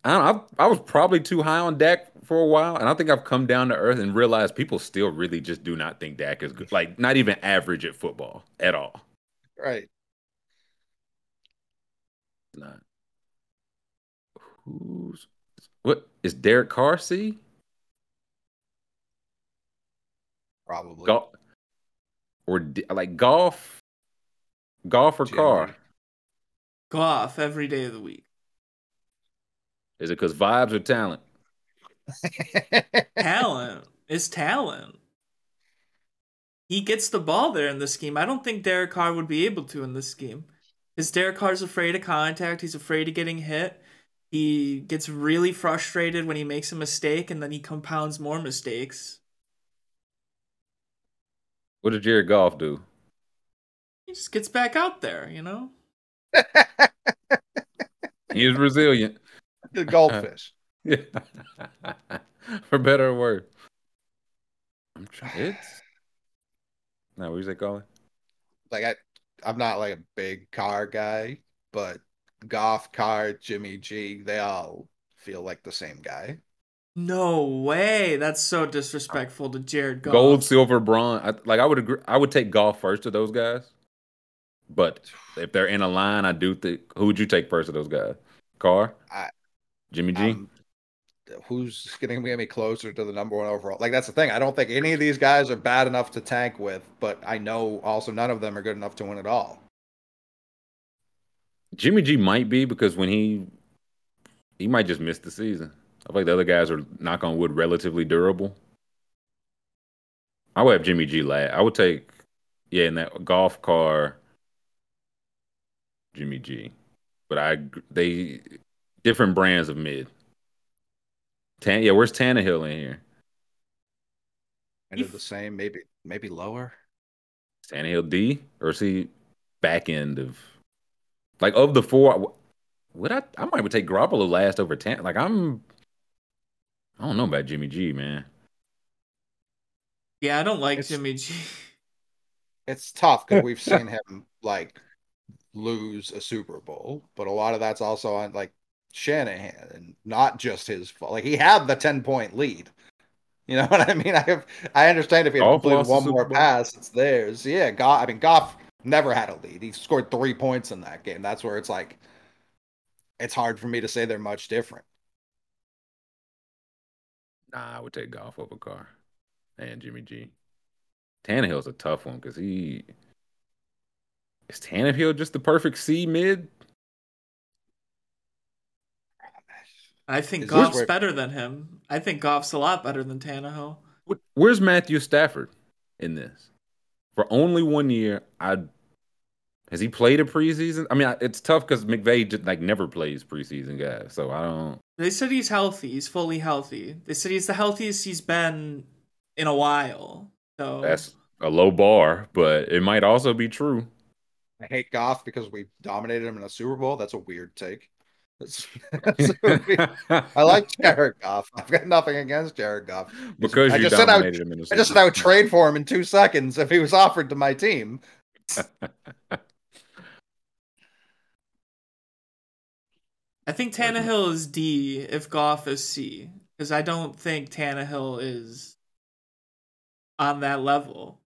I, don't, I, I was probably too high on Dak for a while, and I think I've come down to earth and realized people still really just do not think Dak is good, like not even average at football at all. Right. Not. Who's what is Derek Carr? See, Probably. Goff or like Goff, Goff or Jimmy. Carr? Go off every day of the week. Is it because vibes or talent? talent is talent. He gets the ball there in this scheme. I don't think Derek Carr would be able to in this scheme. Because Derek Carr's afraid of contact. He's afraid of getting hit. He gets really frustrated when he makes a mistake and then he compounds more mistakes. What did Jared Goff do? He just gets back out there, you know? He is resilient. <laughs> the goldfish. Yeah. <laughs> For better or worse. I'm trying. <sighs> It's. Now, what you say, Colin? Like I, I'm not like a big Carr guy, but Goff Carr, Jimmy G, they all feel like the same guy. No way. That's so disrespectful to Jared Goff. Gold, silver, bronze. I, like I would agree. I would take Goff first of those guys. But if they're in a line, I do think. Who would you take first of those guys? Carr. I- Jimmy G. Um, who's going to get me closer to the number one overall? Like that's the thing. I don't think any of these guys are bad enough to tank with, but I know also none of them are good enough to win it all. Jimmy G might be because when he he might just miss the season. I feel like the other guys are knock on wood relatively durable. I would have Jimmy G last. I would take yeah in that Goff Carr. Jimmy G, but I they different brands of mid. Tan yeah, where's Tannehill in here? And You they're the same, maybe maybe lower. Is Tannehill D or is he back end of like of the four? Would I? I might would take Garoppolo last over Tan. Like I'm. I don't know about Jimmy G, man. Yeah, I don't like It's- Jimmy G. <laughs> It's tough because we've <laughs> seen him like lose a Super Bowl, but a lot of that's also on like Shanahan and not just his fault. Like he had the 10 point lead. You know <laughs> what I mean? I have I understand if he had Goff completed one more pass, it's theirs. Yeah, Goff I mean Goff never had a lead. He scored three points in that game. That's where it's like it's hard for me to say they're much different. Nah, I would take Goff over Carr and Jimmy G. Tannehill's a tough one because he is Tannehill just the perfect C mid. I think Is Goff's better than him. I think Goff's a lot better than Tannehill. Where's Matthew Stafford in this? For only one year, I has he played a preseason? I mean, it's tough because McVay just like never plays preseason guys, so I don't. They said he's healthy. He's fully healthy. They said he's the healthiest he's been in a while. So That's a low bar, but it might also be true. I hate Goff because we dominated him in a Super Bowl. That's a weird take. <laughs> I like Jared Goff. I've got nothing against Jared Goff. because I you just said I would- him in I just said I would trade for him in two seconds if he was offered to my team. <laughs> I think Tannehill is D if Goff is C. Because I don't think Tannehill is on that level.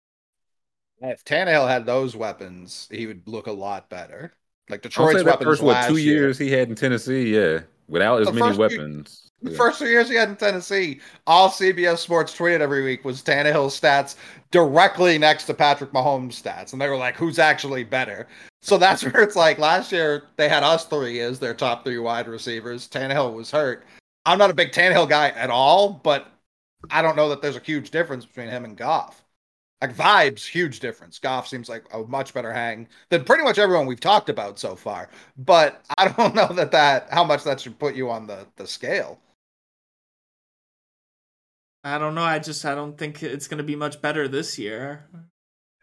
If Tannehill had those weapons, he would look a lot better. Like Detroit's that weapons first what last two year. years he had in Tennessee, yeah, without as The many few- weapons. The first two years he had in Tennessee, all CBS Sports tweeted every week was Tannehill's stats directly next to Patrick Mahomes' stats. And they were like, who's actually better? So that's <laughs> where it's like last year they had us three as their top three wide receivers. Tannehill was hurt. I'm not a big Tannehill guy at all, but I don't know that there's a huge difference between him and Goff. Like vibes, huge difference. Goff seems like a much better hang than pretty much everyone we've talked about so far. But <laughs> I don't know that that how much that should put you on the the scale. I don't know. I just I don't think it's gonna be much better this year.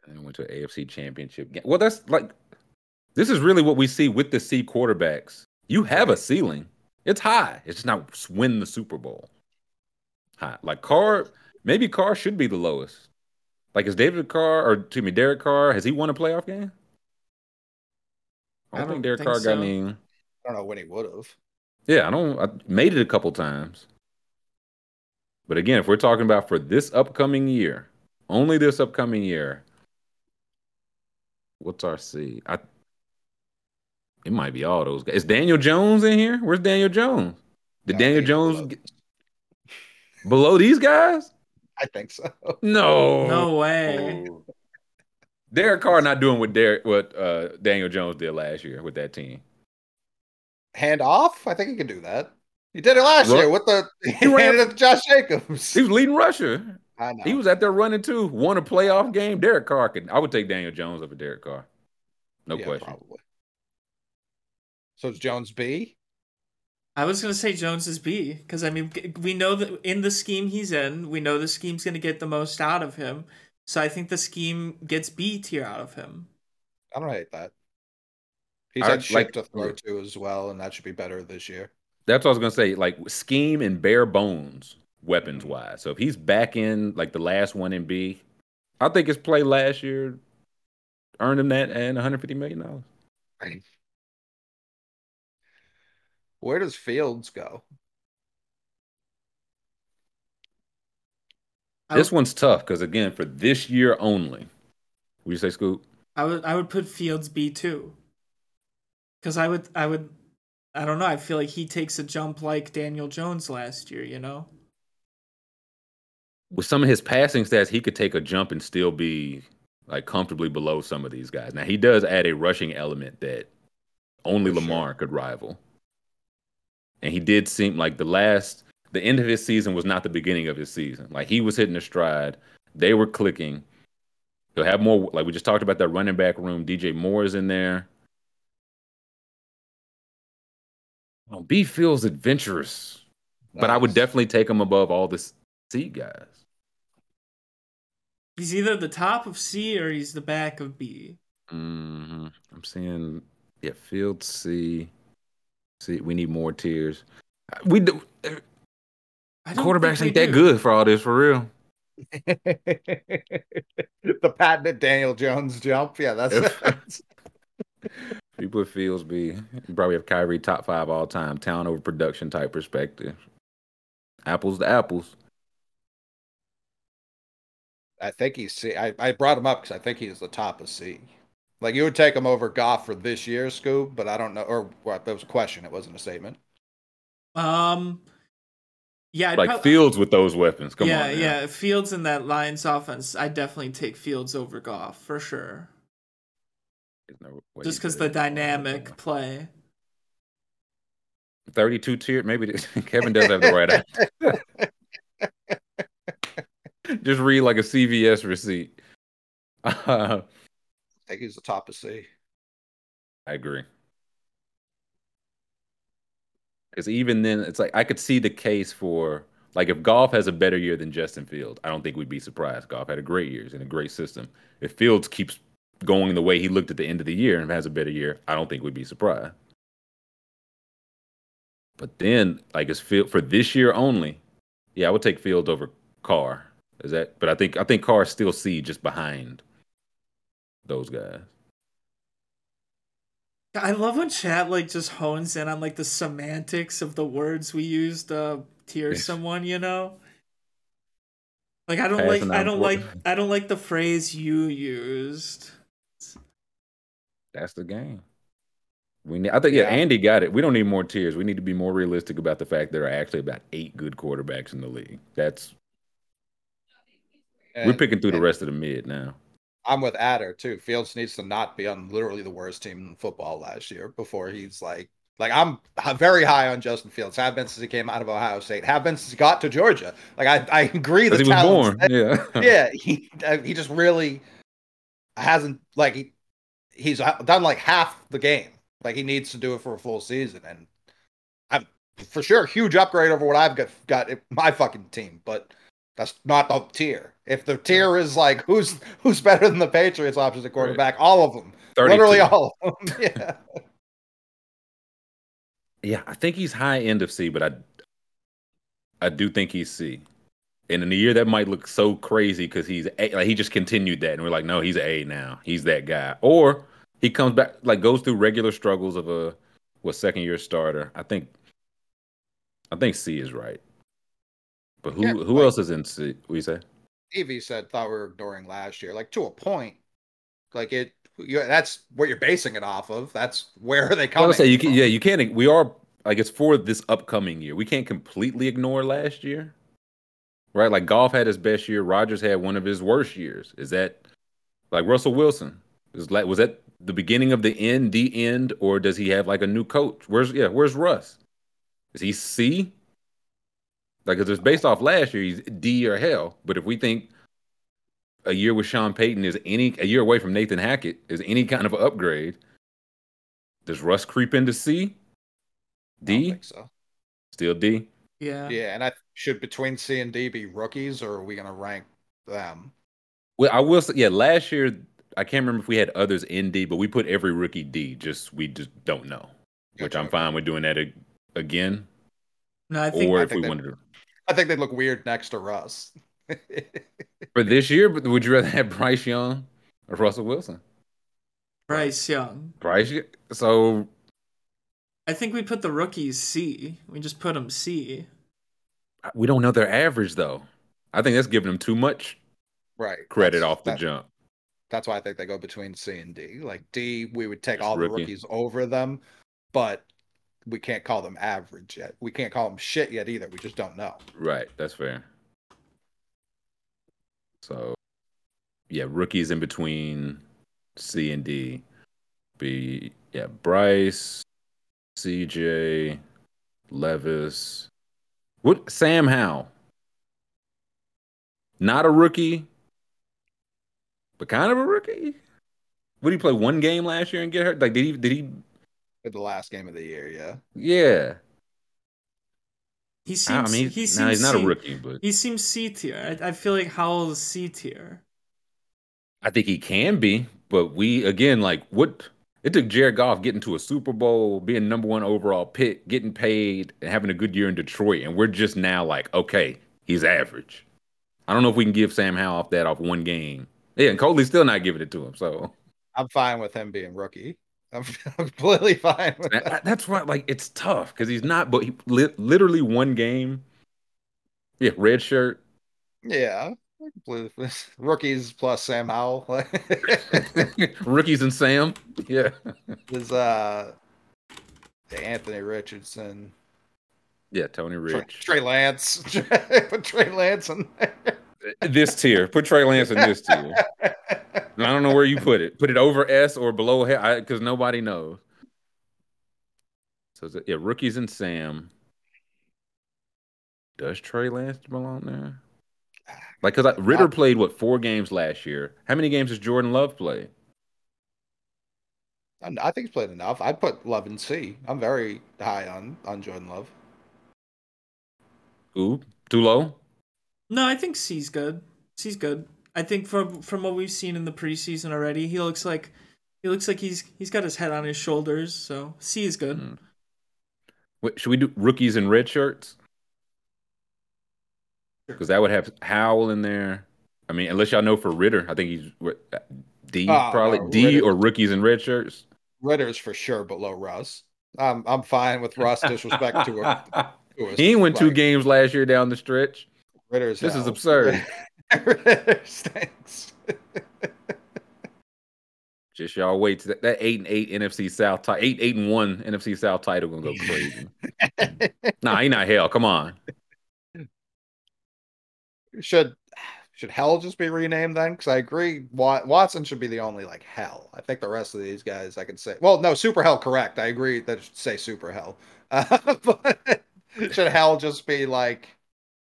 and went to an AFC championship game. Well, that's like this is really what we see with the C quarterbacks. You have a ceiling. It's high. It's just not win the Super Bowl. High. Like Carr, maybe Carr should be the lowest. Like is David Carr or to me Derek Carr, has he won a playoff game? I don't, I don't think Derek think Carr so. got any. I don't know when he would have. Yeah, I don't. I made it a couple times. But again, if we're talking about for this upcoming year, only this upcoming year, what's our C? I. It might be all those guys. Is Daniel Jones in here? Where's Daniel Jones? Did I Daniel Jones below. get below these guys? I think so. No. No way. <laughs> Derek Carr not doing what Derek what uh, Daniel Jones did last year with that team. Hand off? I think he can do that. He did it last Ru- year with the <laughs> he He ran- handed it to Josh Jacobs. He was leading Russia. I know. He was out there running too. Won a playoff game. Derek Carr could. I would take Daniel Jones over Derek Carr. No Yeah, question. Probably. So it's Jones B. I was gonna say Jones is B because I mean we know that in the scheme he's in, we know the scheme's gonna get the most out of him. So I think the scheme gets B tier out of him. I don't hate that. He's I had shit like- to throw to as well, and that should be better this year. That's what I was gonna say. Like scheme and bare bones, weapons wise. So if he's back in like the last one in B, I think his play last year earned him that and 150 million dollars. Where does Fields go? I This would, one's tough because again, for this year only. Would you say Scoob? I would I would put Fields B two. Cause I would I would I don't know, I feel like he takes a jump like Daniel Jones last year, you know? With some of his passing stats, he could take a jump and still be like comfortably below some of these guys. Now he does add a rushing element that only For sure. Lamar could rival. And he did seem like the last the end of his season was not the beginning of his season. Like he was hitting a stride. They were clicking. He'll have more like we just talked about that running back room. DJ Moore is in there. Oh, B feels adventurous, but I would definitely take him above all the C guys. He's either the top of C or he's the back of B. hmm I'm seeing, yeah, Field C. See, we need more tiers. We do, quarterbacks ain't that do. good for all this, for real. <laughs> the patented Daniel Jones jump. Yeah, that's If- <laughs> People <laughs> at Fields B. You probably have Kyrie top five all time, town over production type perspective. Apples to apples. I think he's C. I, I brought him up because I think he's the top of C. Like you would take him over Goff for this year, Scoob, but I don't know. Or what? That was a question. It wasn't a statement. Um yeah, I'd like prob- Fields with those weapons. Come yeah, on. now. yeah. Fields in that Lions offense, I definitely take Fields over Goff for sure. No Just because the dynamic play. 32 tier. Maybe <laughs> Kevin does have the right answer. <laughs> Just read like a CVS receipt. <laughs> Uh, I think he's the top of C. I agree. Because even then, it's like I could see the case for like if Goff has a better year than Justin Fields, I don't think we'd be surprised. Goff had a great year, in a great system. If Fields keeps going the way he looked at the end of the year and has a better year, I don't think we'd be surprised. But then, like it's Field for this year only, yeah, I would take Fields over Carr. Is that? But I think I think Carr still see just behind those guys. I love when chat like just hones in on like the semantics of the words we use to tier Yes. someone, you know? Like I don't Passing like I don't like I don't like the phrase you used. That's the game. We need, I think yeah, Yeah. Andy got it. We don't need more tiers. We need to be more realistic about the fact there are actually about eight good quarterbacks in the league. That's we're picking through the rest of the mid now. I'm with Adder too. Fields needs to not be on literally the worst team in football last year before he's like, like I'm very high on Justin Fields. Have been since he came out of Ohio State. Have been since he got to Georgia. Like I, I agree. The he was born. there. Yeah. <laughs> yeah, he uh, he just really hasn't like he, he's uh, done like half the game. Like he needs to do it for a full season, and I'm for sure huge upgrade over what I've got got my fucking team. But that's not the tier. If the tier is like who's who's better than the Patriots options at quarterback, all of them, 32. literally all of them. <laughs> Yeah, Yeah, I think he's high end of C, but I I do think he's C. And in a year that might look so crazy because he's a, like he just continued that, and we're like, no, he's A now. He's that guy. Or he comes back like goes through regular struggles of a what second year starter. I think I think C is right. But who Yeah, who like- else is in C? What you say? Evie said thought we were ignoring last year. Like to a point, like it. You, that's what you're basing it off of. That's where they I coming? would say you can, yeah, you can't. We are like it's for this upcoming year. We can't completely ignore last year, right? Like Goff had his best year. Rodgers had one of his worst years. Is that like Russell Wilson? Is that was that the beginning of the end, the end, or does he have like a new coach? Where's yeah? Where's Russ? Is he C? Like, because it's based off last year, he's D or hell. But if we think a year with Sean Payton is any a year away from Nathan Hackett is any kind of upgrade, does Russ creep into C? I don't D? think so. Still D? Yeah. Yeah, and I should between C and D be rookies, or are we gonna rank them? Well, I will say, yeah, last year, I can't remember if we had others in D, but we put every rookie D. Just, we just don't know, which I'm fine with doing that again. No, I think Or I if think we that- wanted to. I think they look weird next to Russ. <laughs> For this year, but would you rather have Bryce Young or Russell Wilson? Bryce Young. Bryce, so I think we put the rookies C. We just put them C. we don't know their average though. I think that's giving them too much right. credit That's- off the that- jump. That's why I think they go between C and D. Like D, we would take Just all the rookies over them, but we can't call them average yet. We can't call them shit yet either. We just don't know. Right, that's fair. So, yeah, rookies in between C and D. Be yeah, Bryce, CJ, Levis. What Sam Howell? Not a rookie, but kind of a rookie. Did he play one game last year and get hurt? Like did he did he In the last game of the year, yeah. yeah. He seems. I mean, he seems. no, he's not a C- rookie, but He seems C tier. I, I feel like Howell's C tier. I think he can be, but we again like what it took Jared Goff getting to a Super Bowl, being number one overall pick, getting paid, and having a good year in Detroit, and we're just now like, okay, he's average. I don't know if we can give Sam Howell off that off one game. Yeah, and Coley's still not giving it to him. So I'm fine with him being rookie. <laughs> I'm completely fine with that- that. that's why like it's tough because he's not, but he li- literally one game. Yeah, red shirt. Yeah. <laughs> Rookies plus Sam Howell. <laughs> Rookies and Sam. Yeah. There's uh Anthony Richardson. Yeah, Tony Trey, Rich. Trey Lance. Put Trey Lance in there. This tier. Put Trey Lance in this tier. And <laughs> I don't know where you put it. Put it over S or below because nobody knows. So yeah, rookies and Sam. Does Trey Lance belong there? Like, because Ridder played what four games last year. How many games does Jordan Love play? I I think he's played enough. I'd put Love in C. I'm very high on on Jordan Love. Ooh, too low. No, I think C's good. C's good. I think from from what we've seen in the preseason already, he looks like he looks like he's he's got his head on his shoulders. So C is good. Mm. Wait, should we do rookies in red shirts? Because that would have Howell in there. I mean, unless y'all know for Ridder, I think he's what, uh, D Oh, probably no, D Ridder- or rookies in red shirts. Ridder's for sure below Russ. I'm I'm fine with Russ disrespect to a, <laughs> to a he ain't win two games last year down the stretch. Ridder's This is absurd. <laughs> Ridder stinks. Just y'all wait. That, that eight and eight NFC South title, eight eight and one NFC South title gonna go crazy. <laughs> nah, he not hell. Come on. should should Hell just be renamed then? Because I agree, Wat- Watson should be the only like Hell. I think the rest of these guys I could say. Well, no, Super Hell, correct. I agree that it should say Super Hell. Uh, <laughs> but should Hell just be like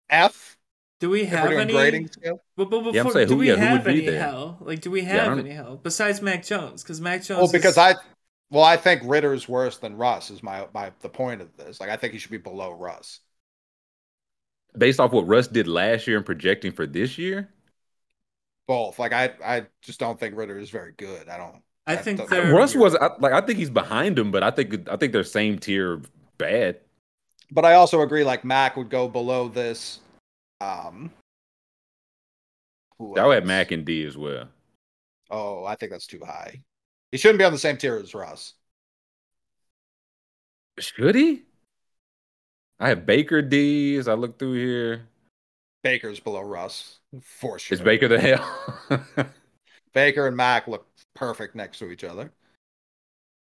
F? Do we have any? grading scale? But, but Yeah, I'm before, saying do who- we yeah, who have would be any there? hell? Like, do we have don't- any hell besides Mac Jones? Because Mac Jones. Well, because is- I, well, I think Ridder's worse than Russ. Is my my the point of this? Like, I think he should be below Russ. Based off what Russ did last year and projecting for this year, Both. Like, I I just don't think Ridder is very good. I don't. I that think doesn't- Russ was I, like I think he's behind him, but I think I think they're same tier bad. But I also agree. Like Mac would go below this. Um. who I would have? Mac and D as well. Oh, I think that's too high. He shouldn't be on the same tier as Russ. Should he? I have Baker D as I look through here. Baker's below Russ for sure. Is Baker the hell? <laughs> Baker and Mac look perfect next to each other.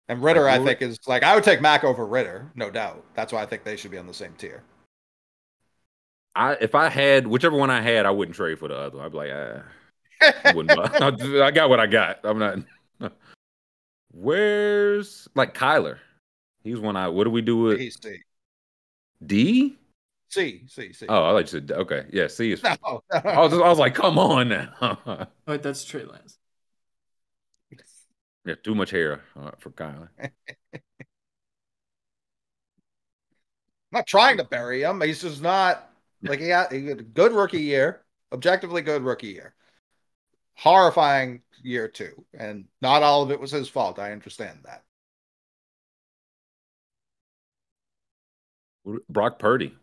And Ridder, Like, I think, is like I would take Mac over Ridder, no doubt. That's why I think they should be on the same tier. I if I had whichever one I had, I wouldn't trade for the other. I'd be like, ah, I wouldn't. buy- <laughs> <laughs> I got what I got. I'm not. <laughs> Where's like Kyler? He's one I. What do we do with? He's C. D? C, C, C. Oh, I like you said okay. Yeah, C is. no, I was, I was like, come on now. Wait, that's Trey Lance. yeah, too much hair uh, for Kyler. I'm not trying to bury him. He's just not like he had, he had a good rookie year, objectively good rookie year. Horrifying year two, and not all of it was his fault. I understand that. Brock Purdy.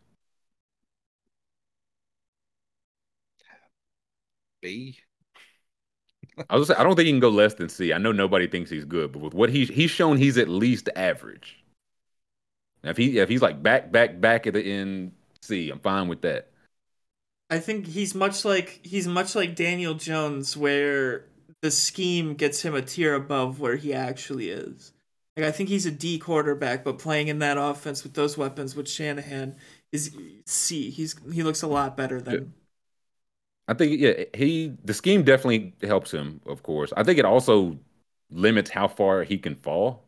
B. I was. Say, I don't think he can go less than C. I know nobody thinks he's good, but with what he's he's shown, he's at least average. Now, if he if he's like back back back at the end C, I'm fine with that. I think he's much like he's much like Daniel Jones, where the scheme gets him a tier above where he actually is. Like I think he's a D quarterback, but playing in that offense with those weapons with Shanahan is C. He's he looks a lot better than. Yeah. I think yeah, he the scheme definitely helps him. Of course, I think it also limits how far he can fall.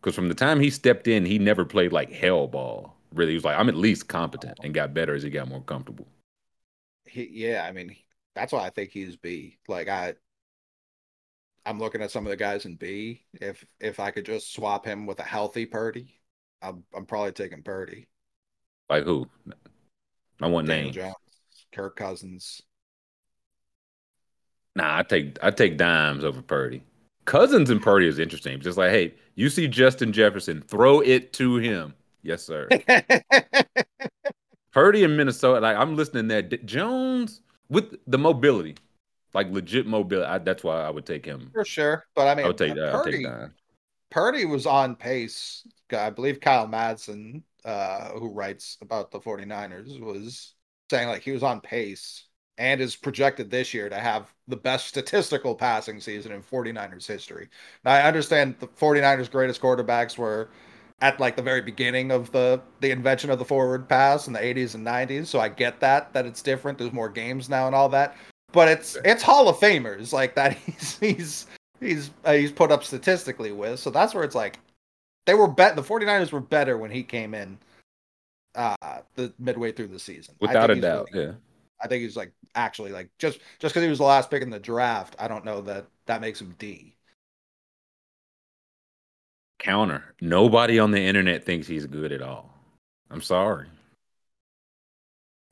Because from the time he stepped in, he never played like hell ball. Really, he was like, I'm at least competent, and got better as he got more comfortable. He, yeah, I mean, that's why I think he's B. Like I, I'm looking at some of the guys in B. If if I could just swap him with a healthy Purdy, I'm I'm probably taking Purdy. Like who? I want Daniel names. Jones, Kirk Cousins. Nah, I take I take dimes over Purdy. Cousins and Purdy is interesting. Just like, hey, you see Justin Jefferson, throw it to him. Yes, sir. <laughs> Purdy in Minnesota, like I'm listening there. D- Jones with the mobility, like legit mobility. I, that's why I would take him. For sure. But I mean, I would take that. I'll Purdy, take that. Purdy was on pace. I believe Kyle Madson, uh, who writes about the 49ers, was saying like he was on pace and is projected this year to have the best statistical passing season in 49ers history. Now I understand the 49ers greatest quarterbacks were at like the very beginning of the the invention of the forward pass in the 80s and 90s, so I get that that it's different. There's more games now and all that. But it's it's Hall of Famers like that <laughs> he's he's he's uh, he's put up statistically with. So that's where it's like they were bet the 49ers were better when he came in uh the midway through the season. Without a doubt. really- Yeah. I think he's like actually like just just because he was the last pick in the draft, I don't know that that makes him D. Counter. Nobody on the internet thinks he's good at all. I'm sorry.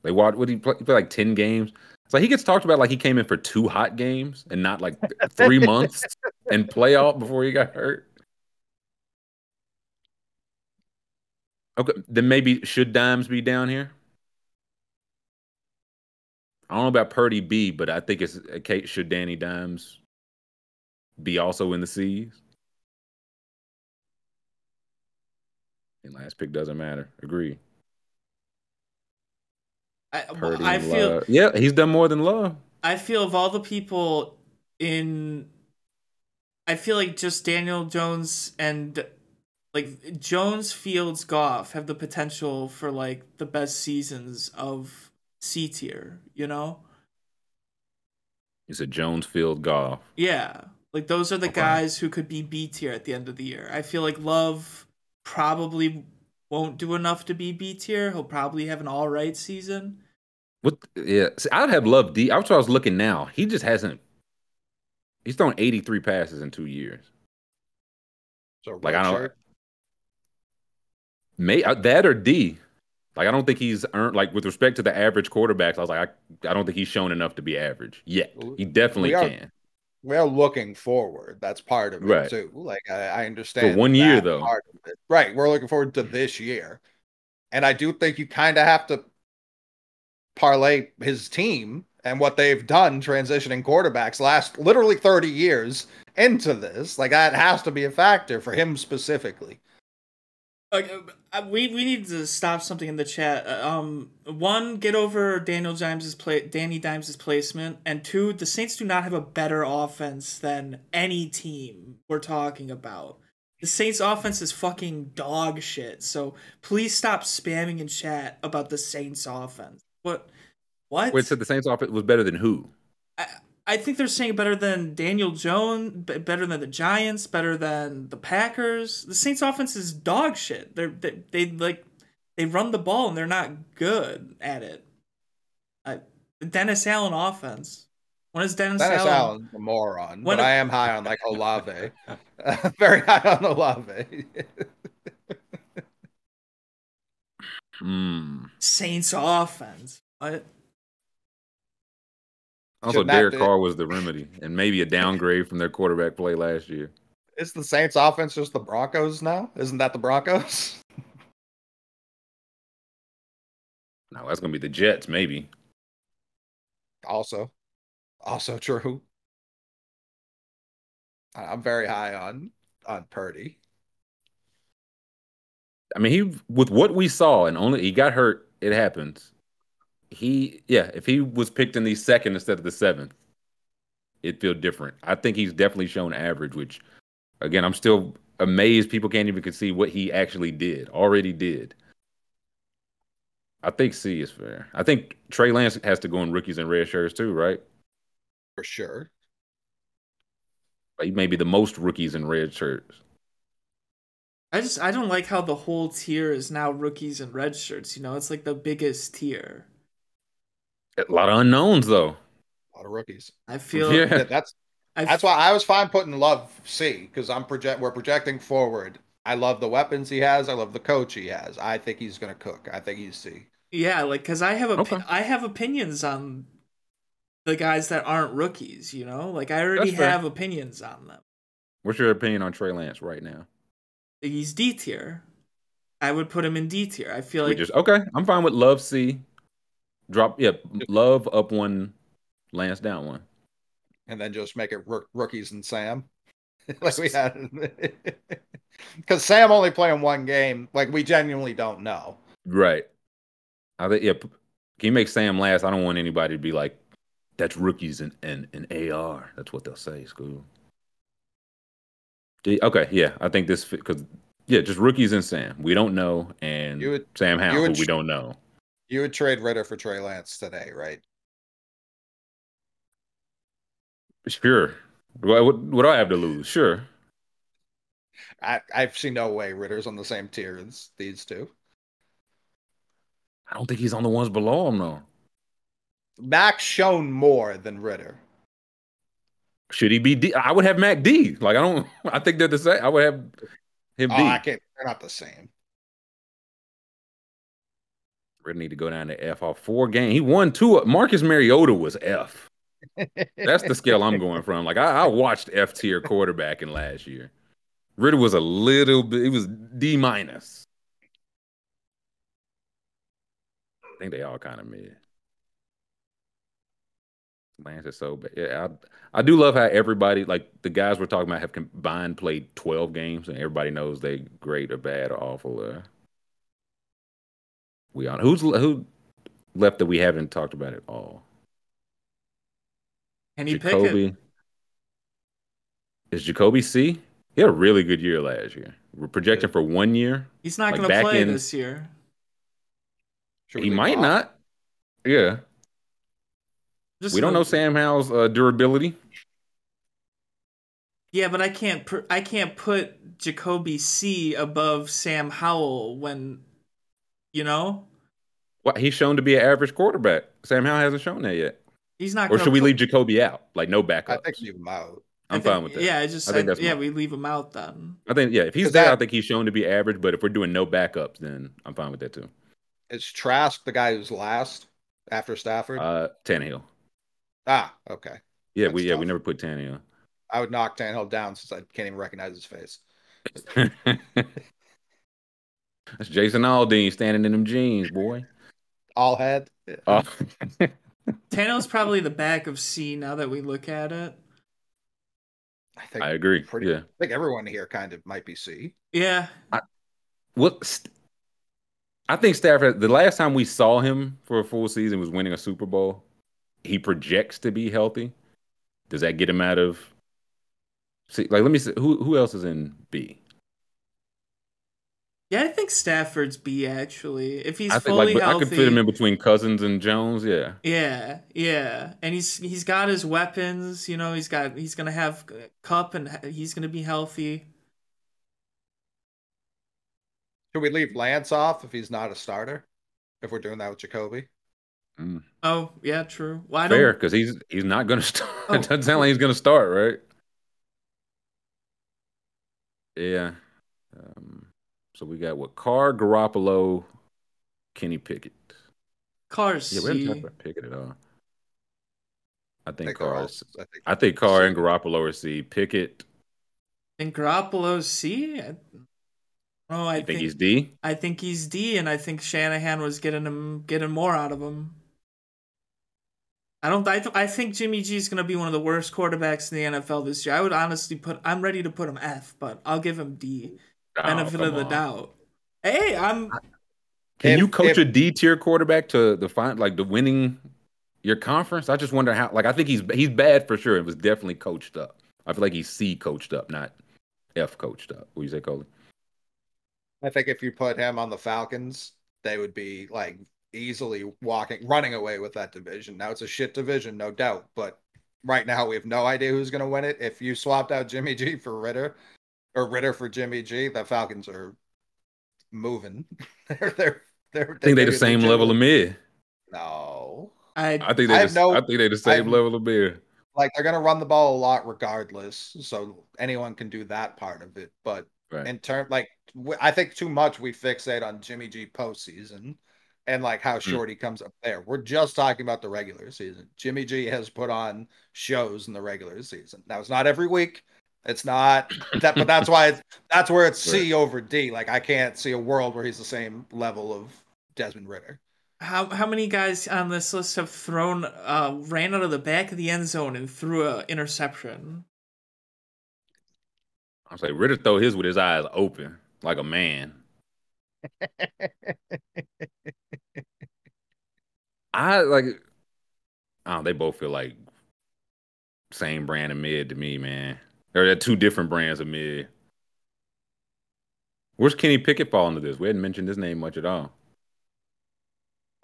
They watch. What he play, he play like ten games? It's like he gets talked about like he came in for two hot games and not like three months <laughs> and playoff before he got hurt. Okay, then maybe should Dimes be down here? I don't know about Purdy B, but I think it's uh, okay. Should Danny Dimes be also in the C's? And last pick doesn't matter. Agree. I, Purdy I feel Love. Yeah, he's done more than Love. I feel of all the people in I feel like just Daniel Jones and like Jones, Fields, Goff have the potential for like the best seasons of C tier, you know? He's a Jones Field Goff. Yeah. Like those are the Okay. guys who could be B tier at the end of the year. I feel like Love probably won't do enough to be B tier. He'll probably have an all right season. What? Yeah, see, I'd have loved D. That's what I was looking now. He just hasn't. He's thrown 83 passes in two years. So Like I don't. redshirt. May uh, that or D. Like I don't think he's earned. Like with respect to the average quarterbacks, I was like, I, I don't think he's shown enough to be average yet. He definitely We are- can. We are looking forward. That's part of it Right. too. Like I, I understand one year, though. part of it. Right. We're looking forward to this year, and I do think you kind of have to parlay his team and what they've done transitioning quarterbacks last literally 30 years into this. Like that has to be a factor for him specifically. Like, uh, we we need to stop something in the chat. Uh, Um, one, get over Daniel Dimes's play, Danny Dimes's placement, and two, the Saints do not have a better offense than any team we're talking about. The Saints' offense is fucking dog shit. So please stop spamming in chat about the Saints' offense. What? What? Wait, so the Saints offense was better than who? I, I think they're saying better than Daniel Jones, better than the Giants, better than the Packers. The Saints offense is dog shit. They're they, they like they run the ball and they're not good at it. I, Dennis Allen offense. When is Dennis, Dennis Allen? Allen's a moron, When but a- I am high on like Olave. <laughs> Very high on Olave. <laughs> Hmm. Saints offense. What? Also, Derek Carr was the remedy, and maybe a downgrade from their quarterback play last year. Is the Saints offense just the Broncos now? Isn't that the Broncos? <laughs> No, that's gonna be the Jets, maybe. Also, also true. I'm very high on on Purdy. I mean, he with what we saw, and only he got hurt. It happens. He, yeah, if he was picked in the second instead of the seventh, it'd feel different. I think he's definitely shown average. Which, again, I'm still amazed people can't even see what he actually did, already did. I think C is fair. I think Trey Lance has to go in rookies and red shirts too, right? For sure. Like, he may be the most rookies in red shirts. I just I don't like how the whole tier is now rookies and red shirts. You know, it's like the biggest tier. A lot of unknowns though. A lot of rookies. I feel Yeah. Yeah, that's I that's why I was fine putting Love C because I'm project we're projecting forward. I love the weapons he has. I love the coach he has. I think he's gonna cook. I think he's C. Yeah, like because I have a Okay. I have opinions on the guys that aren't rookies. You know, like I already have opinions on them. What's your opinion on Trey Lance right now? He's D tier. I would put him in D tier. I feel we like just okay. I'm fine with Love C. Drop yeah, Love up one, Lance down one. and then just make it rook- rookies and Sam, <laughs> like we had. <laughs> Because Sam only playing one game, like we genuinely don't know. Right. I think yeah. Can you make Sam last? I don't want anybody to be like, that's rookies and and, and AR. That's what they'll say. School. Okay, yeah. I think this because yeah, just rookies and Sam. We don't know, and would- Sam Howell, would who we don't know. You would trade Ridder for Trey Lance today, right? Sure. What, what, what do I have to lose? Sure. I I see no way Ridder's on the same tier as these two. I don't think he's on the ones below him though. Max shown more than Ridder. Should he be D? I would have Mac D. Like I don't. <laughs> I think they're the same. I would have him Oh, D. I can't. They're not the same. Need to go down to F off four game. He won two. Marcus Mariota was F. That's the scale I'm going from. Like I, I watched F tier quarterbacking last year. Ridder was a little bit. It was D minus. I think they all kind of mid. Lance is so bad. Yeah, I, I do love how everybody, like the guys we're talking about, have combined played 12 games, and everybody knows they great or bad or awful. Or we on who's who left that we haven't talked about at all. Kenny Pickett. Jacoby. Is Jacoby C? He had a really good year last year. We're projecting for one year. He's not like, going to play in- this year. Should He might off? not. Yeah, Just we don't know Sam Howell's uh, durability. Yeah, but I can't. Pr- I can't put Jacoby C above Sam Howell when, you know, What he's shown to be an average quarterback. Sam Howell hasn't shown that yet. he's not. Or gonna should we put- leave Jacoby out? Like no backup. I think leave him out. I I'm think- fine with that. Yeah, I just I said. think that's yeah, fine. we leave him out then. I think yeah, if he's Is there, that- I think he's shown to be average. But if we're doing no backups, then I'm fine with that too. Is Trask the guy who's last after Stafford? Uh, Tannehill. ah, okay. Yeah, That's we yeah we never put Tannehill. I would knock Tannehill down since I can't even recognize his face. <laughs> That's Jason Aldean standing in them jeans, boy. All head. Oh. <laughs> Tano's probably the back of C now that we look at it. I think I agree. pretty. Yeah. I think everyone here kind of might be C. Yeah, Well, st- I think Stafford. The last time we saw him for a full season was winning a Super Bowl. He projects to be healthy. Does that get him out of? See, like, let me see. Who who else is in B? Yeah. I think Stafford's B actually. If he's I think fully like but I could fit him in between Cousins and Jones. Yeah. Yeah, yeah, and he's he's got his weapons. You know, he's got he's gonna have Kupp and he's gonna be healthy. Should we leave Lance off if he's not a starter? If we're doing that with Jacoby? Mm, Oh yeah, true. Well, fair, don't. because he's he's not going <laughs> to start. Oh. it doesn't sound like he's going to start, right? Yeah. So we got what? Carr, Garoppolo, Kenny Pickett. Cars Yeah, we haven't talked about Pickett at all. I I think think they're Carr. is- I think I think Carr and Garoppolo are C. Pickett. And Garoppolo C. I- Oh, I You think think he's D? I think he's D, and I think Shanahan was getting him getting more out of him. I don't. I, th- I think Jimmy G is going to be one of the worst quarterbacks in the NFL this year. I would honestly put. I'm ready to put him F, but I'll give him D. Oh, Benefit of the on. doubt. Hey, I'm. Can If- you coach if- a D tier quarterback to the fine like the winning your conference? I just wonder how. Like I think he's he's bad for sure. It was definitely coached up. I feel like he's C coached up, not F coached up. What do you say, Coley? I think if you put him on the Falcons, they would be like easily walking, running away with that division. Now it's a shit division, no doubt, but right now we have no idea who's going to win it. If you swapped out Jimmy G for Ridder or Ridder for Jimmy G, the Falcons are moving. <laughs> they're they're they're. I think they the same level of mid. No, I. I think they have the, no- I think they the same I've- level of mid. like they're going to run the ball a lot regardless, so anyone can do that part of it. But Right. in term like I think too much we fixate on Jimmy G postseason and like how hmm. short he comes up there. We're just talking about the regular season. Jimmy G has put on shows in the regular season. Now it's not every week. It's not that, but that's why it's, that's where it's <laughs> C over D. Like I can't see a world where he's the same level of Desmond Ridder. How how many guys on this list have thrown uh ran out of the back of the end zone and threw a interception? I'm saying Ridder throw his with his eyes open like a man. <laughs> I like. Oh, they both feel like same brand of mid to me, man. Or they're two different brands of mid. Where's Kenny Pickett fall into this? We hadn't mentioned his name much at all.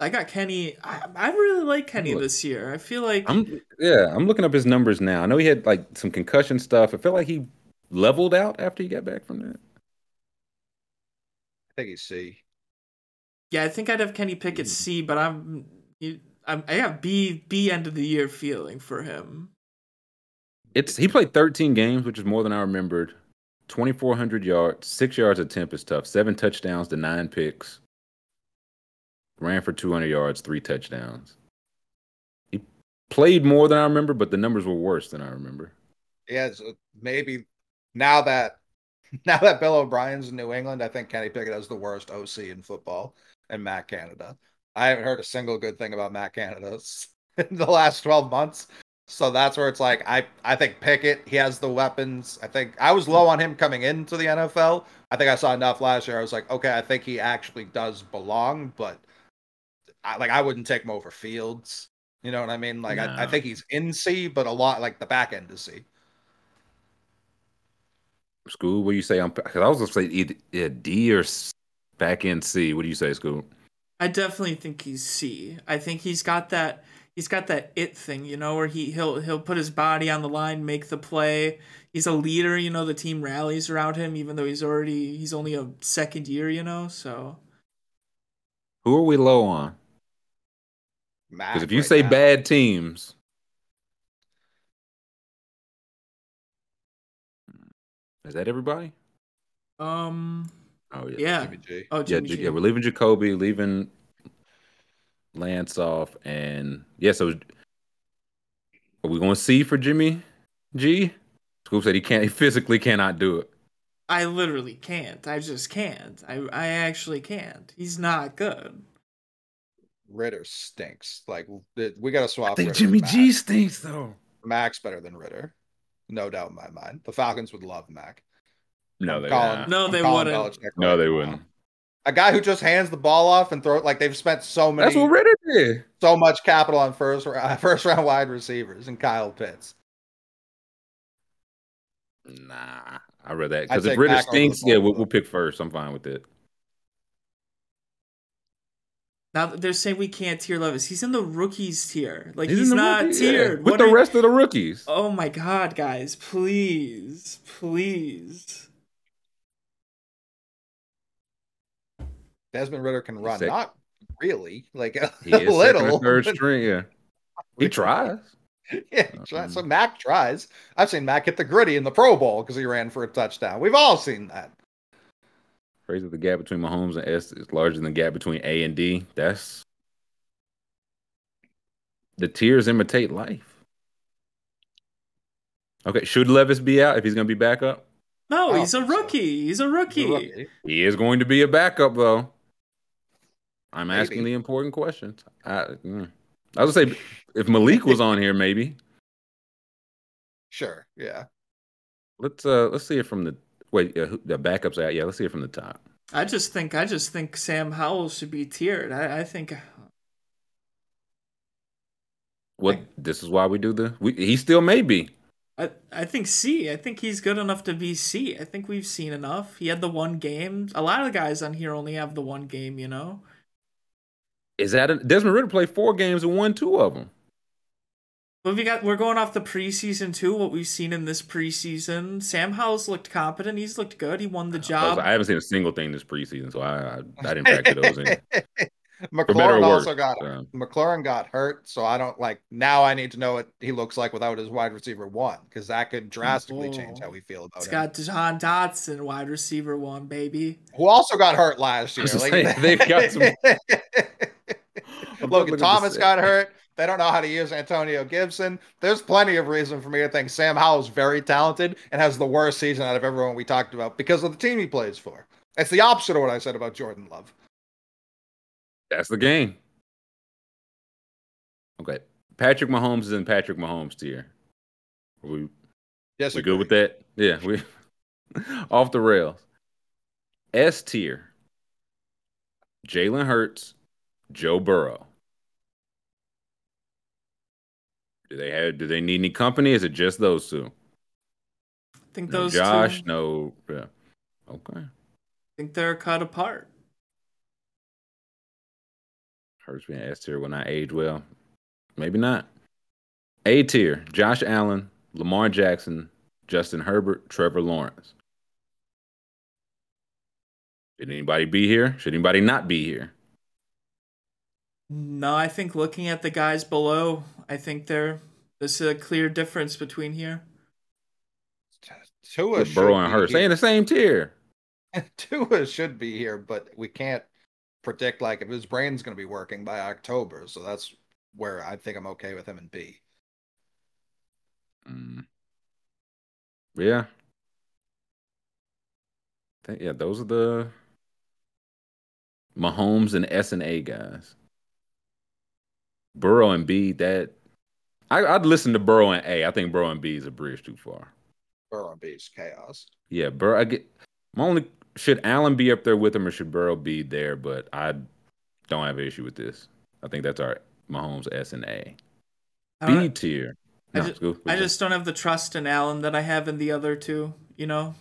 I got Kenny. I, I really like Kenny Look, this year. I feel like I'm yeah, I'm looking up his numbers now. I know he had like some concussion stuff. I feel like he leveled out after he got back from that. I think he's C. yeah, I think I'd have Kenny Pickett hmm. C, but I'm I'm I got B B end of the year feeling for him. It's he played 13 games, which is more than I remembered. 2,400 yards, six yards of temp is tough. Seven touchdowns to nine picks. Ran for 200 yards, three touchdowns. He played more than I remember, but the numbers were worse than I remember. Yeah, so maybe now that <laughs> now that Bill O'Brien's in New England, I think Kenny Pickett has the worst OC in football and Matt Canada. I haven't heard a single good thing about Matt Canada <laughs> in the last 12 months. So that's where it's like I I think Pickett, he has the weapons. I think I was low on him coming into the NFL. I think I saw enough last year. I was like, okay, I think he actually does belong, but I like I wouldn't take him over Fields. You know what I mean? Like I, I think he's in C, but a lot like the back end is C. Scoob, what do you say? I'm because I was gonna say either yeah, D or back end C. What do you say, Scoob? I definitely think he's C. I think he's got that he's got that it thing, you know, where he he'll he'll put his body on the line, make the play. He's a leader, you know, the team rallies around him even though he's already he's only a second year, you know, so Who are we low on? Because if you right say now. bad teams, is that everybody? um Oh yeah, yeah. Jimmy G. Oh yeah, Jimmy J- G. yeah. We're leaving Jacoby, leaving Lance off, and yeah. So are we going to see for Jimmy G? Scoob said he can't. He physically cannot do it. I literally can't. I just can't. I I actually can't. He's not good. Ridder stinks. Like we got to swap. I think Ridder Jimmy with G stinks though. Mac's better than Ridder, no doubt in my mind. The Falcons would love Mac. No, I'm they calling- No, I'm they wouldn't. Belichick No, right they now. wouldn't. A guy who just hands the ball off and throw it like they've spent so many, That's what Ridder did. so much capital on first uh, <laughs> first round wide receivers and Kyle Pitts. Nah, I read that because if take Ridder Mac over the stinks, yeah, we'll, we'll pick first. I'm fine with it. Now they're saying we can't tier Levis. He's in the rookies tier. Like He's he's, not rookie- yeah, tiered. with What the are- rest of the rookies. Oh my god, guys, please. Please. Desmond Ridder can run. Sick. Not really, like a <laughs> He is second or little. third string. Yeah, he tries. <laughs> Yeah, he tries. Um, so Mac tries. I've seen Mac hit the griddy in the Pro Bowl because he ran for a touchdown. We've all seen that. Crazy the gap between Mahomes and S is larger than the gap between A and D. That's the tiers imitate life. Okay, should Levis be out if he's going to be back up? No, I he's a don't think rookie. He's a rookie. He is going to be a backup though. I'm asking the important questions. I, mm. I was gonna say if Malik was on here, maybe Sure. Yeah. let's uh let's see it from the wait uh, who- the backups out. Yeah, let's see it from the top. I just think I just think Sam Howell should be tiered. I, I think What this is why we do the we, he still may be. I, I think C. I think he's good enough to be C. I think we've seen enough. He had the one game. A lot of the guys on here only have the one game, you know. Is that a, Desmond Ridder played four games and won two of them? But we got we're going off the preseason too. What we've seen in this preseason, Sam Howell's looked competent. He's looked good. He won the job. I haven't seen a single thing this preseason, so I I, I didn't factor those in. <laughs> For McLaurin also worse. got Um, McLaurin got hurt, so I don't like now. I need to know what he looks like without his wide receiver one, because that could drastically change how we feel about it. It's him. got Deshaun Dotson, wide receiver one, baby. Who also got hurt last year. Like, saying, they've got some- <laughs> <laughs> Logan I'm looking at Thomas got hurt. They don't know how to use Antonio Gibson. There's plenty of reason for me to think Sam Howell's very talented and has the worst season out of everyone we talked about because of the team he plays for. It's the opposite of what I said about Jordan Love. That's the game. Okay, Patrick Mahomes is in Patrick Mahomes tier. We Yes, We good with that? Yeah, we <laughs> off the rails. S tier. Jalen Hurts, Joe Burrow. Do they have? Do they need any company? Is it just those two? I think No those Josh, two. no. Yeah. Okay. I think they're cut apart. Hurts being S tier will not age well. Maybe not. A tier. Josh Allen, Lamar Jackson, Justin Herbert, Trevor Lawrence. Should anybody be here? Should anybody not be here? No, I think looking at the guys below, I think there there's a clear difference between here. Tua With should Burrow and be Hurts. They in the same tier. <laughs> Tua should be here, but we can't predict like if his brain's going to be working by October. So that's where I think I'm okay with him and B. Mm. Yeah. Think- yeah, those are the Mahomes and S and A guys. Burrow and B, that I, I'd listen to Burrow and A. I think Burrow and B is a bridge too far. Burrow and B is chaos. Yeah, Burrow. I get my only should Allen be up there with him or should Burrow be there? But I don't have an issue with this. I think that's our Mahomes S and A. I, B don't- tier. I No, ju- it's good. I just don't have the trust in Allen that I have in the other two. You know,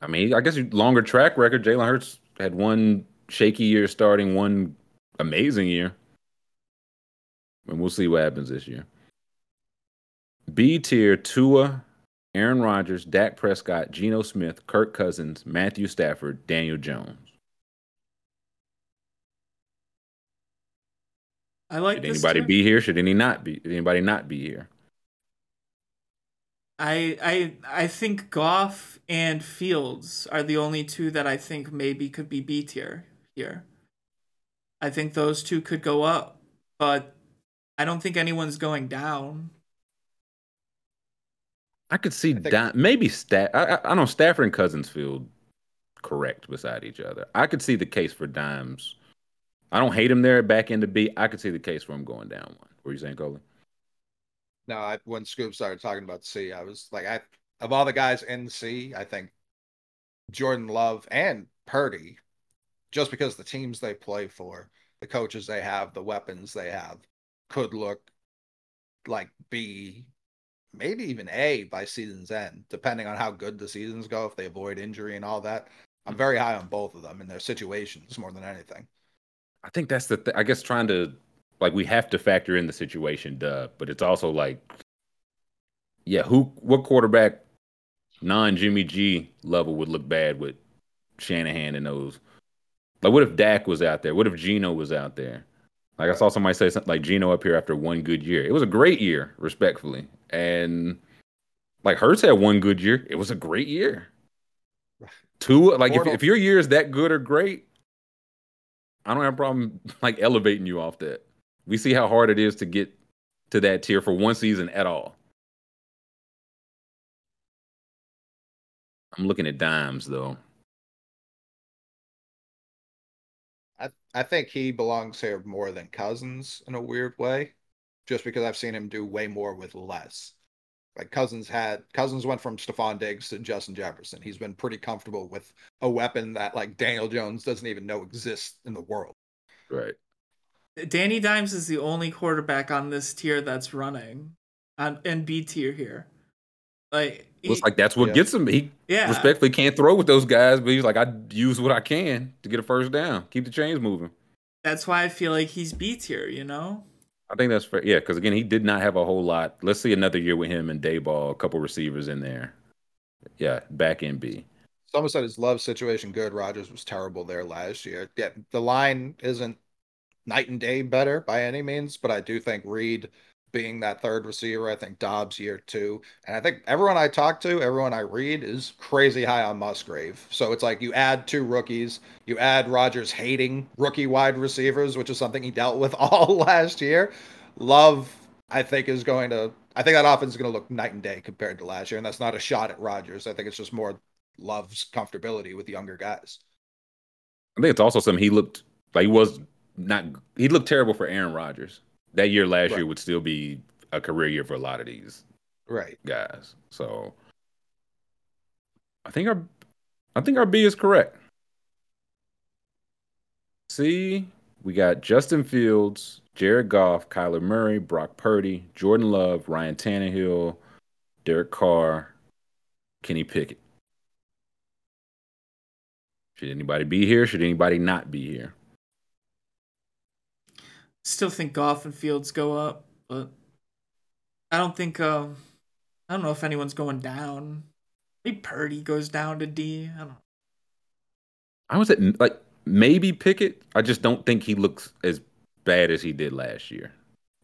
I mean, I guess you- longer track record. Jalen Hurts had one shaky year starting, one amazing year. And we'll see what happens this year. B tier Tua, Aaron Rodgers, Dak Prescott, Geno Smith, Kirk Cousins, Matthew Stafford, Daniel Jones. I like Should this anybody be here? Should any not be? Anybody not be here? I I I think Goff and Fields are the only two that I think maybe could be B tier here. I think those two could go up, but I don't think anyone's going down. I could see think- Di- maybe Staff. I, I, I know Stafford and Cousins feel correct beside each other. I could see the case for Dimes. I don't hate him there back into B. I could see the case for him going down one. What are you saying, Coley? No, I, when Scoob started talking about C, I was like, I of all the guys in C, I think Jordan Love and Purdy, just because the teams they play for, the coaches they have, the weapons they have, could look like B, maybe even A by season's end, depending on how good the seasons go. If they avoid injury and all that, I'm mm. very high on both of them in their situations more than anything. I think that's the. Th- I guess trying to like we have to factor in the situation, duh. But it's also like, yeah, who what quarterback non Jimmy G level would look bad with Shanahan and those Like, what if Dak was out there? What if Geno was out there? Like I saw somebody say something like Geno up here after one good year. It was a great year, respectfully. And like Hurts had one good year. It was a great year. <laughs> Two, like if, if your year is that good or great, I don't have a problem like elevating you off that. We see how hard it is to get to that tier for one season at all. I'm looking at dimes though. I I think he belongs here more than Cousins in a weird way, just because I've seen him do way more with less. Like Cousins had Cousins went from Stefon Diggs to Justin Jefferson. He's been pretty comfortable with a weapon that like Daniel Jones doesn't even know exists in the world. Right. Danny Dimes is the only quarterback on this tier that's running on in B tier here. Like he, it's like that's what yeah. gets him. He yeah. respectfully can't throw with those guys, but he's like, I use what I can to get a first down, keep the chains moving. That's why I feel like he's B tier, you know? I think that's fair. Yeah, because again, he did not have a whole lot. Let's see another year with him and Daboll, a couple receivers in there. Yeah, back in B. Someone said his love situation good. Rodgers was terrible there last year. Yeah, the line isn't night and day better by any means, but I do think Reed being that third receiver. I think Doubs year two. And I think everyone I talk to, everyone I read is crazy high on Musgrave. So it's like you add two rookies, you add Rodgers hating rookie wide receivers, which is something he dealt with <laughs> all last year. Love, I think, is going to I think that offense is going to look night and day compared to last year. And that's not a shot at Rodgers. I think it's just more Love's comfortability with younger guys. I think it's also something he looked like he was not he looked terrible for Aaron Rodgers that year last right. year would still be a career year for a lot of these right guys. So I think our I think our B is correct. C, we got Justin Fields, Jared Goff, Kyler Murray, Brock Purdy, Jordan Love, Ryan Tannehill, Derek Carr, Kenny Pickett. Should anybody be here? Should anybody not be here? Still think Goff and Fields go up, but I don't think um I don't know if anyone's going down. Maybe Purdy goes down to D. I don't know. I was at like maybe Pickett. I just don't think he looks as bad as he did last year.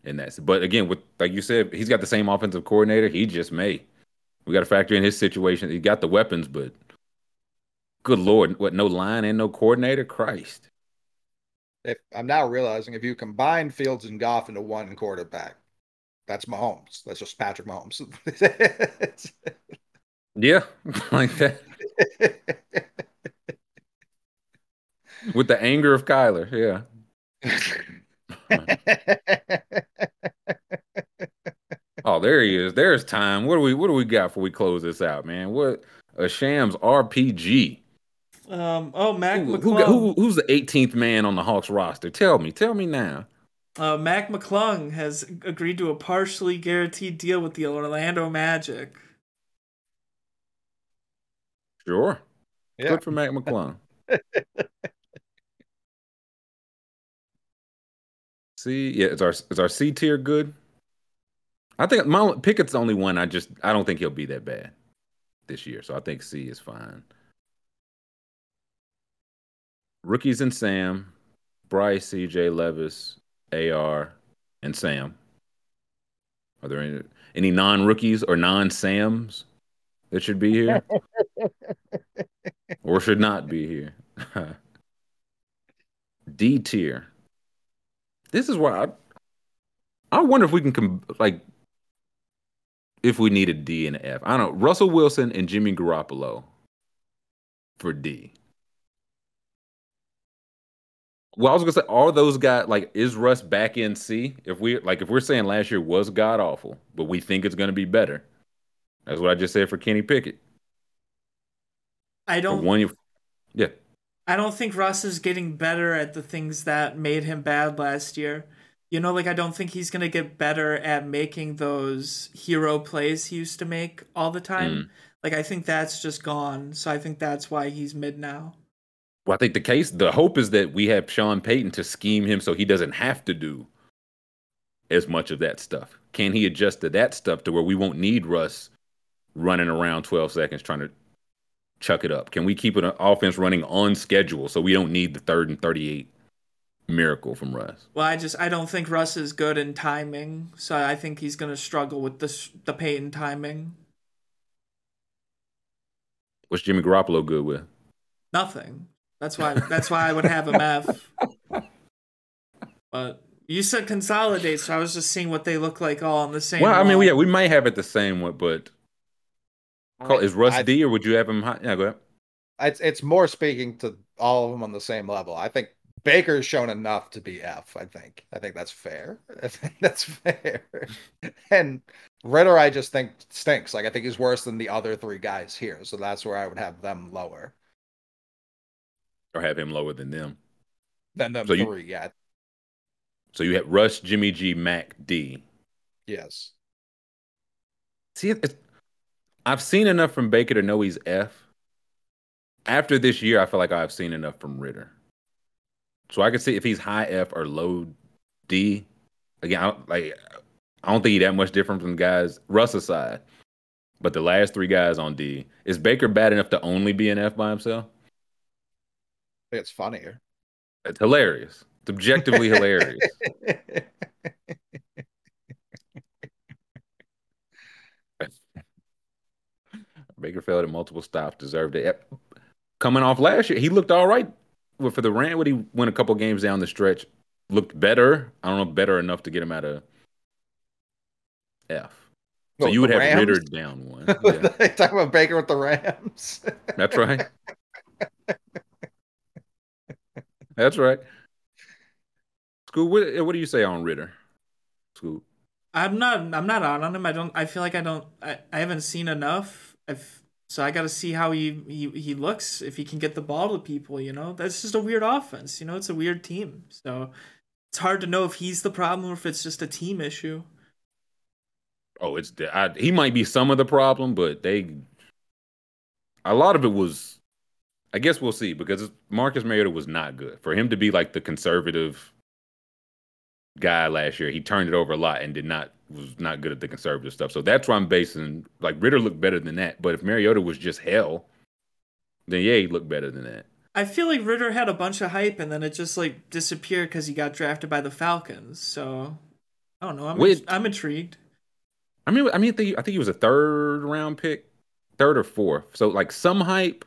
And that's but again, with like you said, he's got the same offensive coordinator. He just may. We got to factor in his situation. He got the weapons, but good lord, what? No line and no coordinator. Christ if I'm now realizing if you combine Fields and Goff into one quarterback, that's Mahomes. That's just Patrick Mahomes. <laughs> yeah, <laughs> like that. With the anger of Kyler, yeah. <laughs> oh, there he is. There's time. What do we what do we got before we close this out, man? What a shams RPG. Um, oh, Mac who, McClung. Who, who, who's the 18th man on the Hawks roster? Tell me. Tell me now. Uh, Mac McClung has agreed to a partially guaranteed deal with the Orlando Magic. Sure. Yeah. Good for Mac McClung. <laughs> C, yeah, is our is our C tier good? I think my Pickett's the only one. I just I don't think he'll be that bad this year, so I think C is fine. Rookies and Sam, Bryce, CJ, Levis, AR, and Sam. Are there any, any non rookies or non Sams that should be here? <laughs> or should not be here? <laughs> D tier. This is why I, I wonder if we can com- like if we need a D and an F. I don't know. Russell Wilson and Jimmy Garoppolo for D. Well, I was gonna say, are those guys like is Russ back in C? If we like, if we're saying last year was god awful, but we think it's gonna be better. That's what I just said for Kenny Pickett. I don't. For one, you, yeah. I don't think Russ is getting better at the things that made him bad last year. You know, like I don't think he's gonna get better at making those hero plays he used to make all the time. Mm. Like I think that's just gone. So I think that's why he's mid now. Well, I think the case, the hope is that we have Sean Payton to scheme him so he doesn't have to do as much of that stuff. Can he adjust to that stuff to where we won't need Russ running around 12 seconds trying to chuck it up? Can we keep an offense running on schedule so we don't need the third and 38 miracle from Russ? Well, I just I don't think Russ is good in timing, so I think he's gonna struggle with this the Payton timing. What's Jimmy Garoppolo good with? Nothing. That's why that's why I would have him F. But you said consolidate, so I was just seeing what they look like all on the same. Well, I mean, yeah, we might have it the same way, but call, is Russ I- D or would you have him high? Yeah, go ahead. It's it's more speaking to all of them on the same level. I think Baker's shown enough to be F. I think. I think that's fair. <laughs> I think that's fair. And Ridder, I just think stinks. Like I think he's worse than the other three guys here. So that's where I would have them lower Or have him lower than them. than them So you- three. Yeah. So you have Russ, Jimmy G, Mac, D. Yes. See, it's, I've seen enough from Baker to know he's F. After this year, I feel like I've seen enough from Ridder. So I can see if he's high F or low D. Again, I don't, like I don't think he's that much different from guys Russ aside. But the last three guys on D is Baker bad enough to only be an F by himself? Think it's funnier. It's hilarious. It's objectively hilarious. <laughs> <laughs> Baker failed at multiple stops, deserved it. Coming off last year, he looked all right. For the rant, when he went a couple games down the stretch, looked better. I don't know, better enough to get him out of F. So you would have Rams? Ridder down one. <laughs> Yeah, Talk about Baker with the Rams. that's right. That's right. Scoob, what, what do you say on Ridder? Scoob. I'm not I'm not out on him. I don't I feel like I don't I, I haven't seen enough. I've so I got to see how he, he he looks if he can get the ball to people, you know. That's just a weird offense, you know. It's a weird team. So it's hard to know if he's the problem or if it's just a team issue. Oh, it's I, he might be some of the problem, but they a lot of it was. I guess we'll see because Marcus Mariota was not good for him to be like the conservative guy last year. He turned it over a lot and did not was not good at the conservative stuff. So that's why I'm basing like Ridder looked better than that. But if Mariota was just hell, then yeah, he looked better than that. I feel like Ridder had a bunch of hype and then it just like disappeared because he got drafted by the Falcons. So I don't know. I'm Wait. I'm intrigued. I mean, I mean, I think, I think he was a third round pick, third or fourth. So like some hype.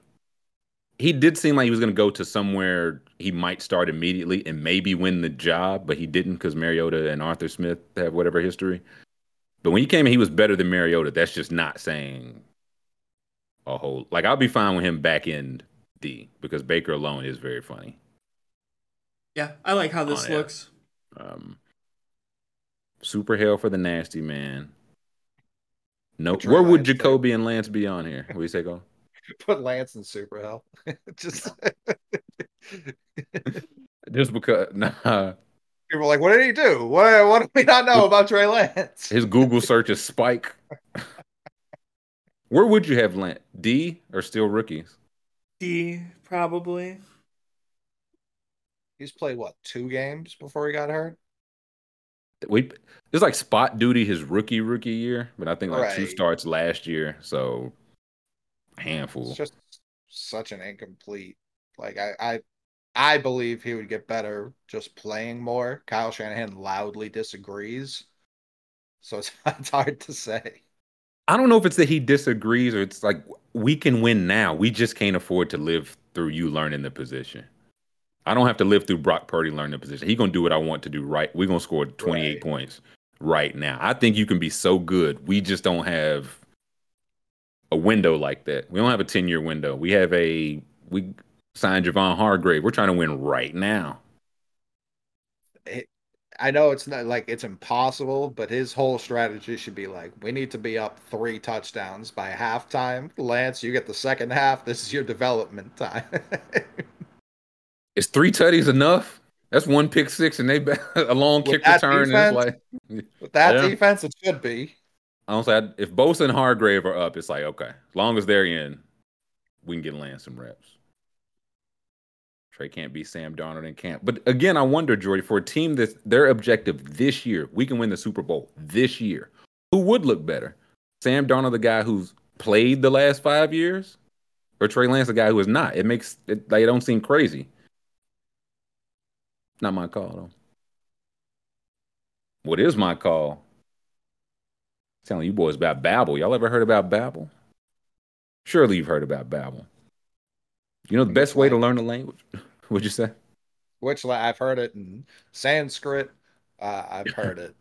He did seem like he was going to go to somewhere he might start immediately and maybe win the job, but he didn't because Mariota and Arthur Smith have whatever history. But when he came in, he was better than Mariota. That's just not saying a whole. Like I'll be fine with him back in D because Baker alone is very funny. Yeah, I like how this Oh, looks. Um, super hell for the nasty man. No, where would Jacoby and Lance be on here? What do you say, go? <laughs> Put Lance in super hell. <laughs> Just <laughs> Just because, nah, people are like, what did he do? What what do we not know about Trey Lance? his Google search is Spike. Where would you have Lance? D or still rookies? D probably. He's played what two games before he got hurt. We it's like spot duty his rookie rookie year, but I think like two starts last year, so a handful. It's just such an incomplete. Like I, I, I believe he would get better just playing more. Kyle Shanahan loudly disagrees, so it's, <laughs> it's hard to say. I don't know if it's that he disagrees or it's like we can win now. We just can't afford to live through you learning the position. I don't have to live through Brock Purdy learning the position. He gonna do what I want to do. Right, we're gonna score 28 Right. points right now. I think you can be so good. We just don't have a window like that. We don't have a 10 year window. We have a we signed Javon Hargrave. We're trying to win right now. I know it's not like it's impossible, but his whole strategy should be like, we need to be up three touchdowns by halftime. Lance, you get the second half. This is your development time. <laughs> Is three tutties enough? That's one pick six and they <laughs> a long With kick return. And it's defense? like <laughs> With that Yeah. defense, it should be. I don't say if Bosa and Hargrave are up, it's like okay, as long as they're in, we can get Lance some reps. Trey can't be Sam Darnold and can't. But again, I wonder, Jordy, for a team that's their objective this year, we can win the Super Bowl this year. Who would look better? Sam Darnold, the guy who's played the last five years, or Trey Lance the guy who is not. It makes it they don't seem crazy. Not my call though. What is my call? Telling you boys about Babbel. Y'all ever heard about Babbel? Surely you've heard about Babbel. You know the best way to learn a language? <laughs> What'd you say? Which I've heard it in Sanskrit. Uh, I've <laughs> heard it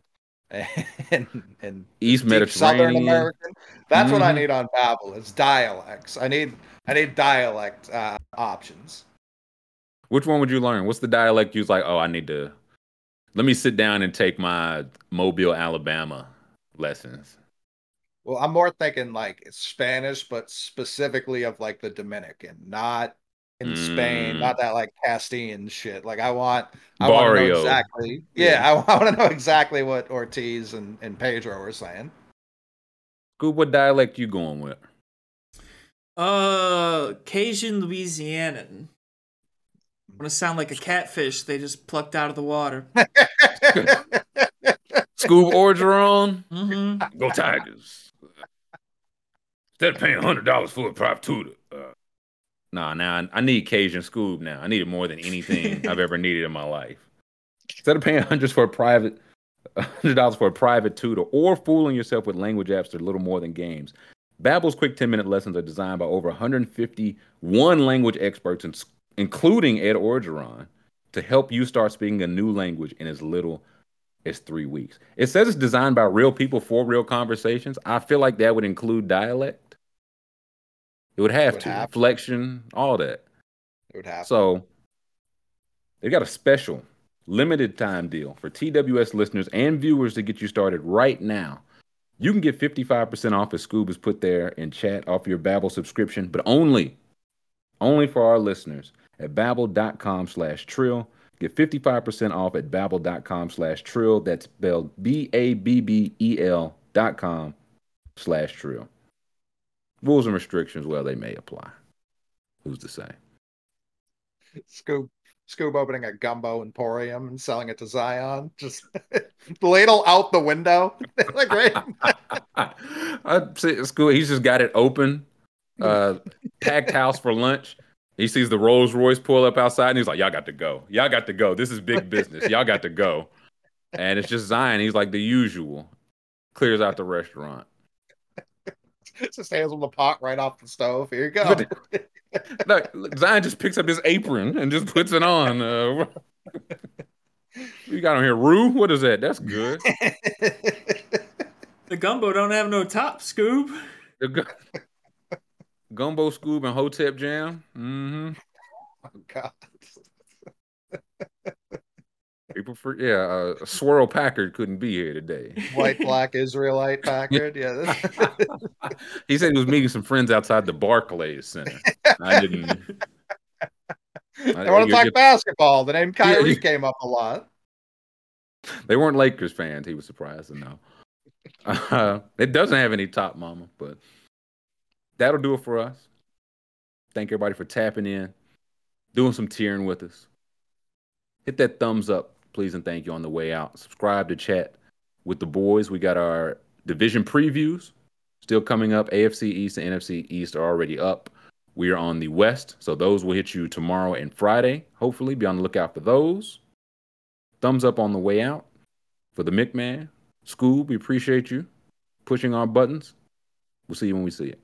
in, in East Mediterranean. Southern American. That's what I Mhm. need on Babbel It's dialects. I need I need dialect uh, options. Which one would you learn? What's the dialect you was like, oh, I need to let me sit down and take my Mobile, Alabama lessons. Well, I'm more thinking like Spanish, but specifically of like the Dominican, not in Spain, Mm. not that like Castilian shit. Like I want, I want to know exactly. Yeah, I, <laughs> want to know exactly what Ortiz and, and Pedro were saying. Scoob, what dialect you going with? Uh, Cajun Louisianan. I Gonna sound like a catfish they just plucked out of the water. <laughs> <laughs> Scoob Orgeron? Mm-hmm. Go Tigers. Instead of paying hundred dollars for a private tutor. Uh, nah, now I, I need Cajun Scoob now. I need it more than anything <laughs> I've ever needed in my life. Instead of paying hundreds for a private hundred dollars for a private tutor or fooling yourself with language apps that are little more than games. Babbel's quick 10-minute lessons are designed by over 151 language experts, including Ed Orgeron, to help you start speaking a new language in as little as three weeks. It says it's designed by real people for real conversations. I feel like that would include dialect. It would have Would to. to. Inflection, all that. It would have. So they've got a special limited time deal for TWS listeners and viewers to get you started right now. You can get 55% off as Scoob is put there in chat off your Babbel subscription, but only, only for our listeners at babbel.com slash trill. Get 55% off at babbel.com slash trill. That's spelled B-A-B-B-E-L dot com slash trill. Rules and restrictions, well, they may apply. Who's to say? Scoop Scoob opening a gumbo emporium and selling it to Zion. Just <laughs> ladle out the window. like right. I'd say at school, he's just got it open, <laughs> uh, packed house for lunch. He sees the Rolls Royce pull up outside, and he's like, "Y'all got to go. Y'all got to go. This is big business. Y'all got to go." And it's just Zion. He's like the usual, clears out the restaurant. <laughs> just hands him the pot right off the stove. Here you go. Look, look, Zion just picks up his apron and just puts it on. Uh, <laughs> you got on here, Rue. What is that? That's good. <laughs> The gumbo don't have no top, Scoob. The gu- Gumbo Scoob and Hotep Jam. Mm-hmm. oh God. <laughs> People for yeah, uh, Swirl Packard couldn't be here today. White black <laughs> Israelite Packard. Yeah. <laughs> he said he was meeting some friends outside the Barclays Center. I didn't. I want to talk basketball. The name Yeah, Kyrie you- came up a lot. They weren't Lakers fans. He was surprised to know. Uh, it doesn't have any top mama, but that'll do it for us. Thank everybody for tapping in, doing some tiering with us. Hit that thumbs up, please, and thank you on the way out. Subscribe to chat with the boys. We got our division previews still coming up. AFC East and NFC East are already up. We are on the West, so those will hit you tomorrow and Friday. Hopefully, be on the lookout for those. Thumbs up on the way out for the McMahon. Scoob, we appreciate you pushing our buttons. We'll see you when we see it.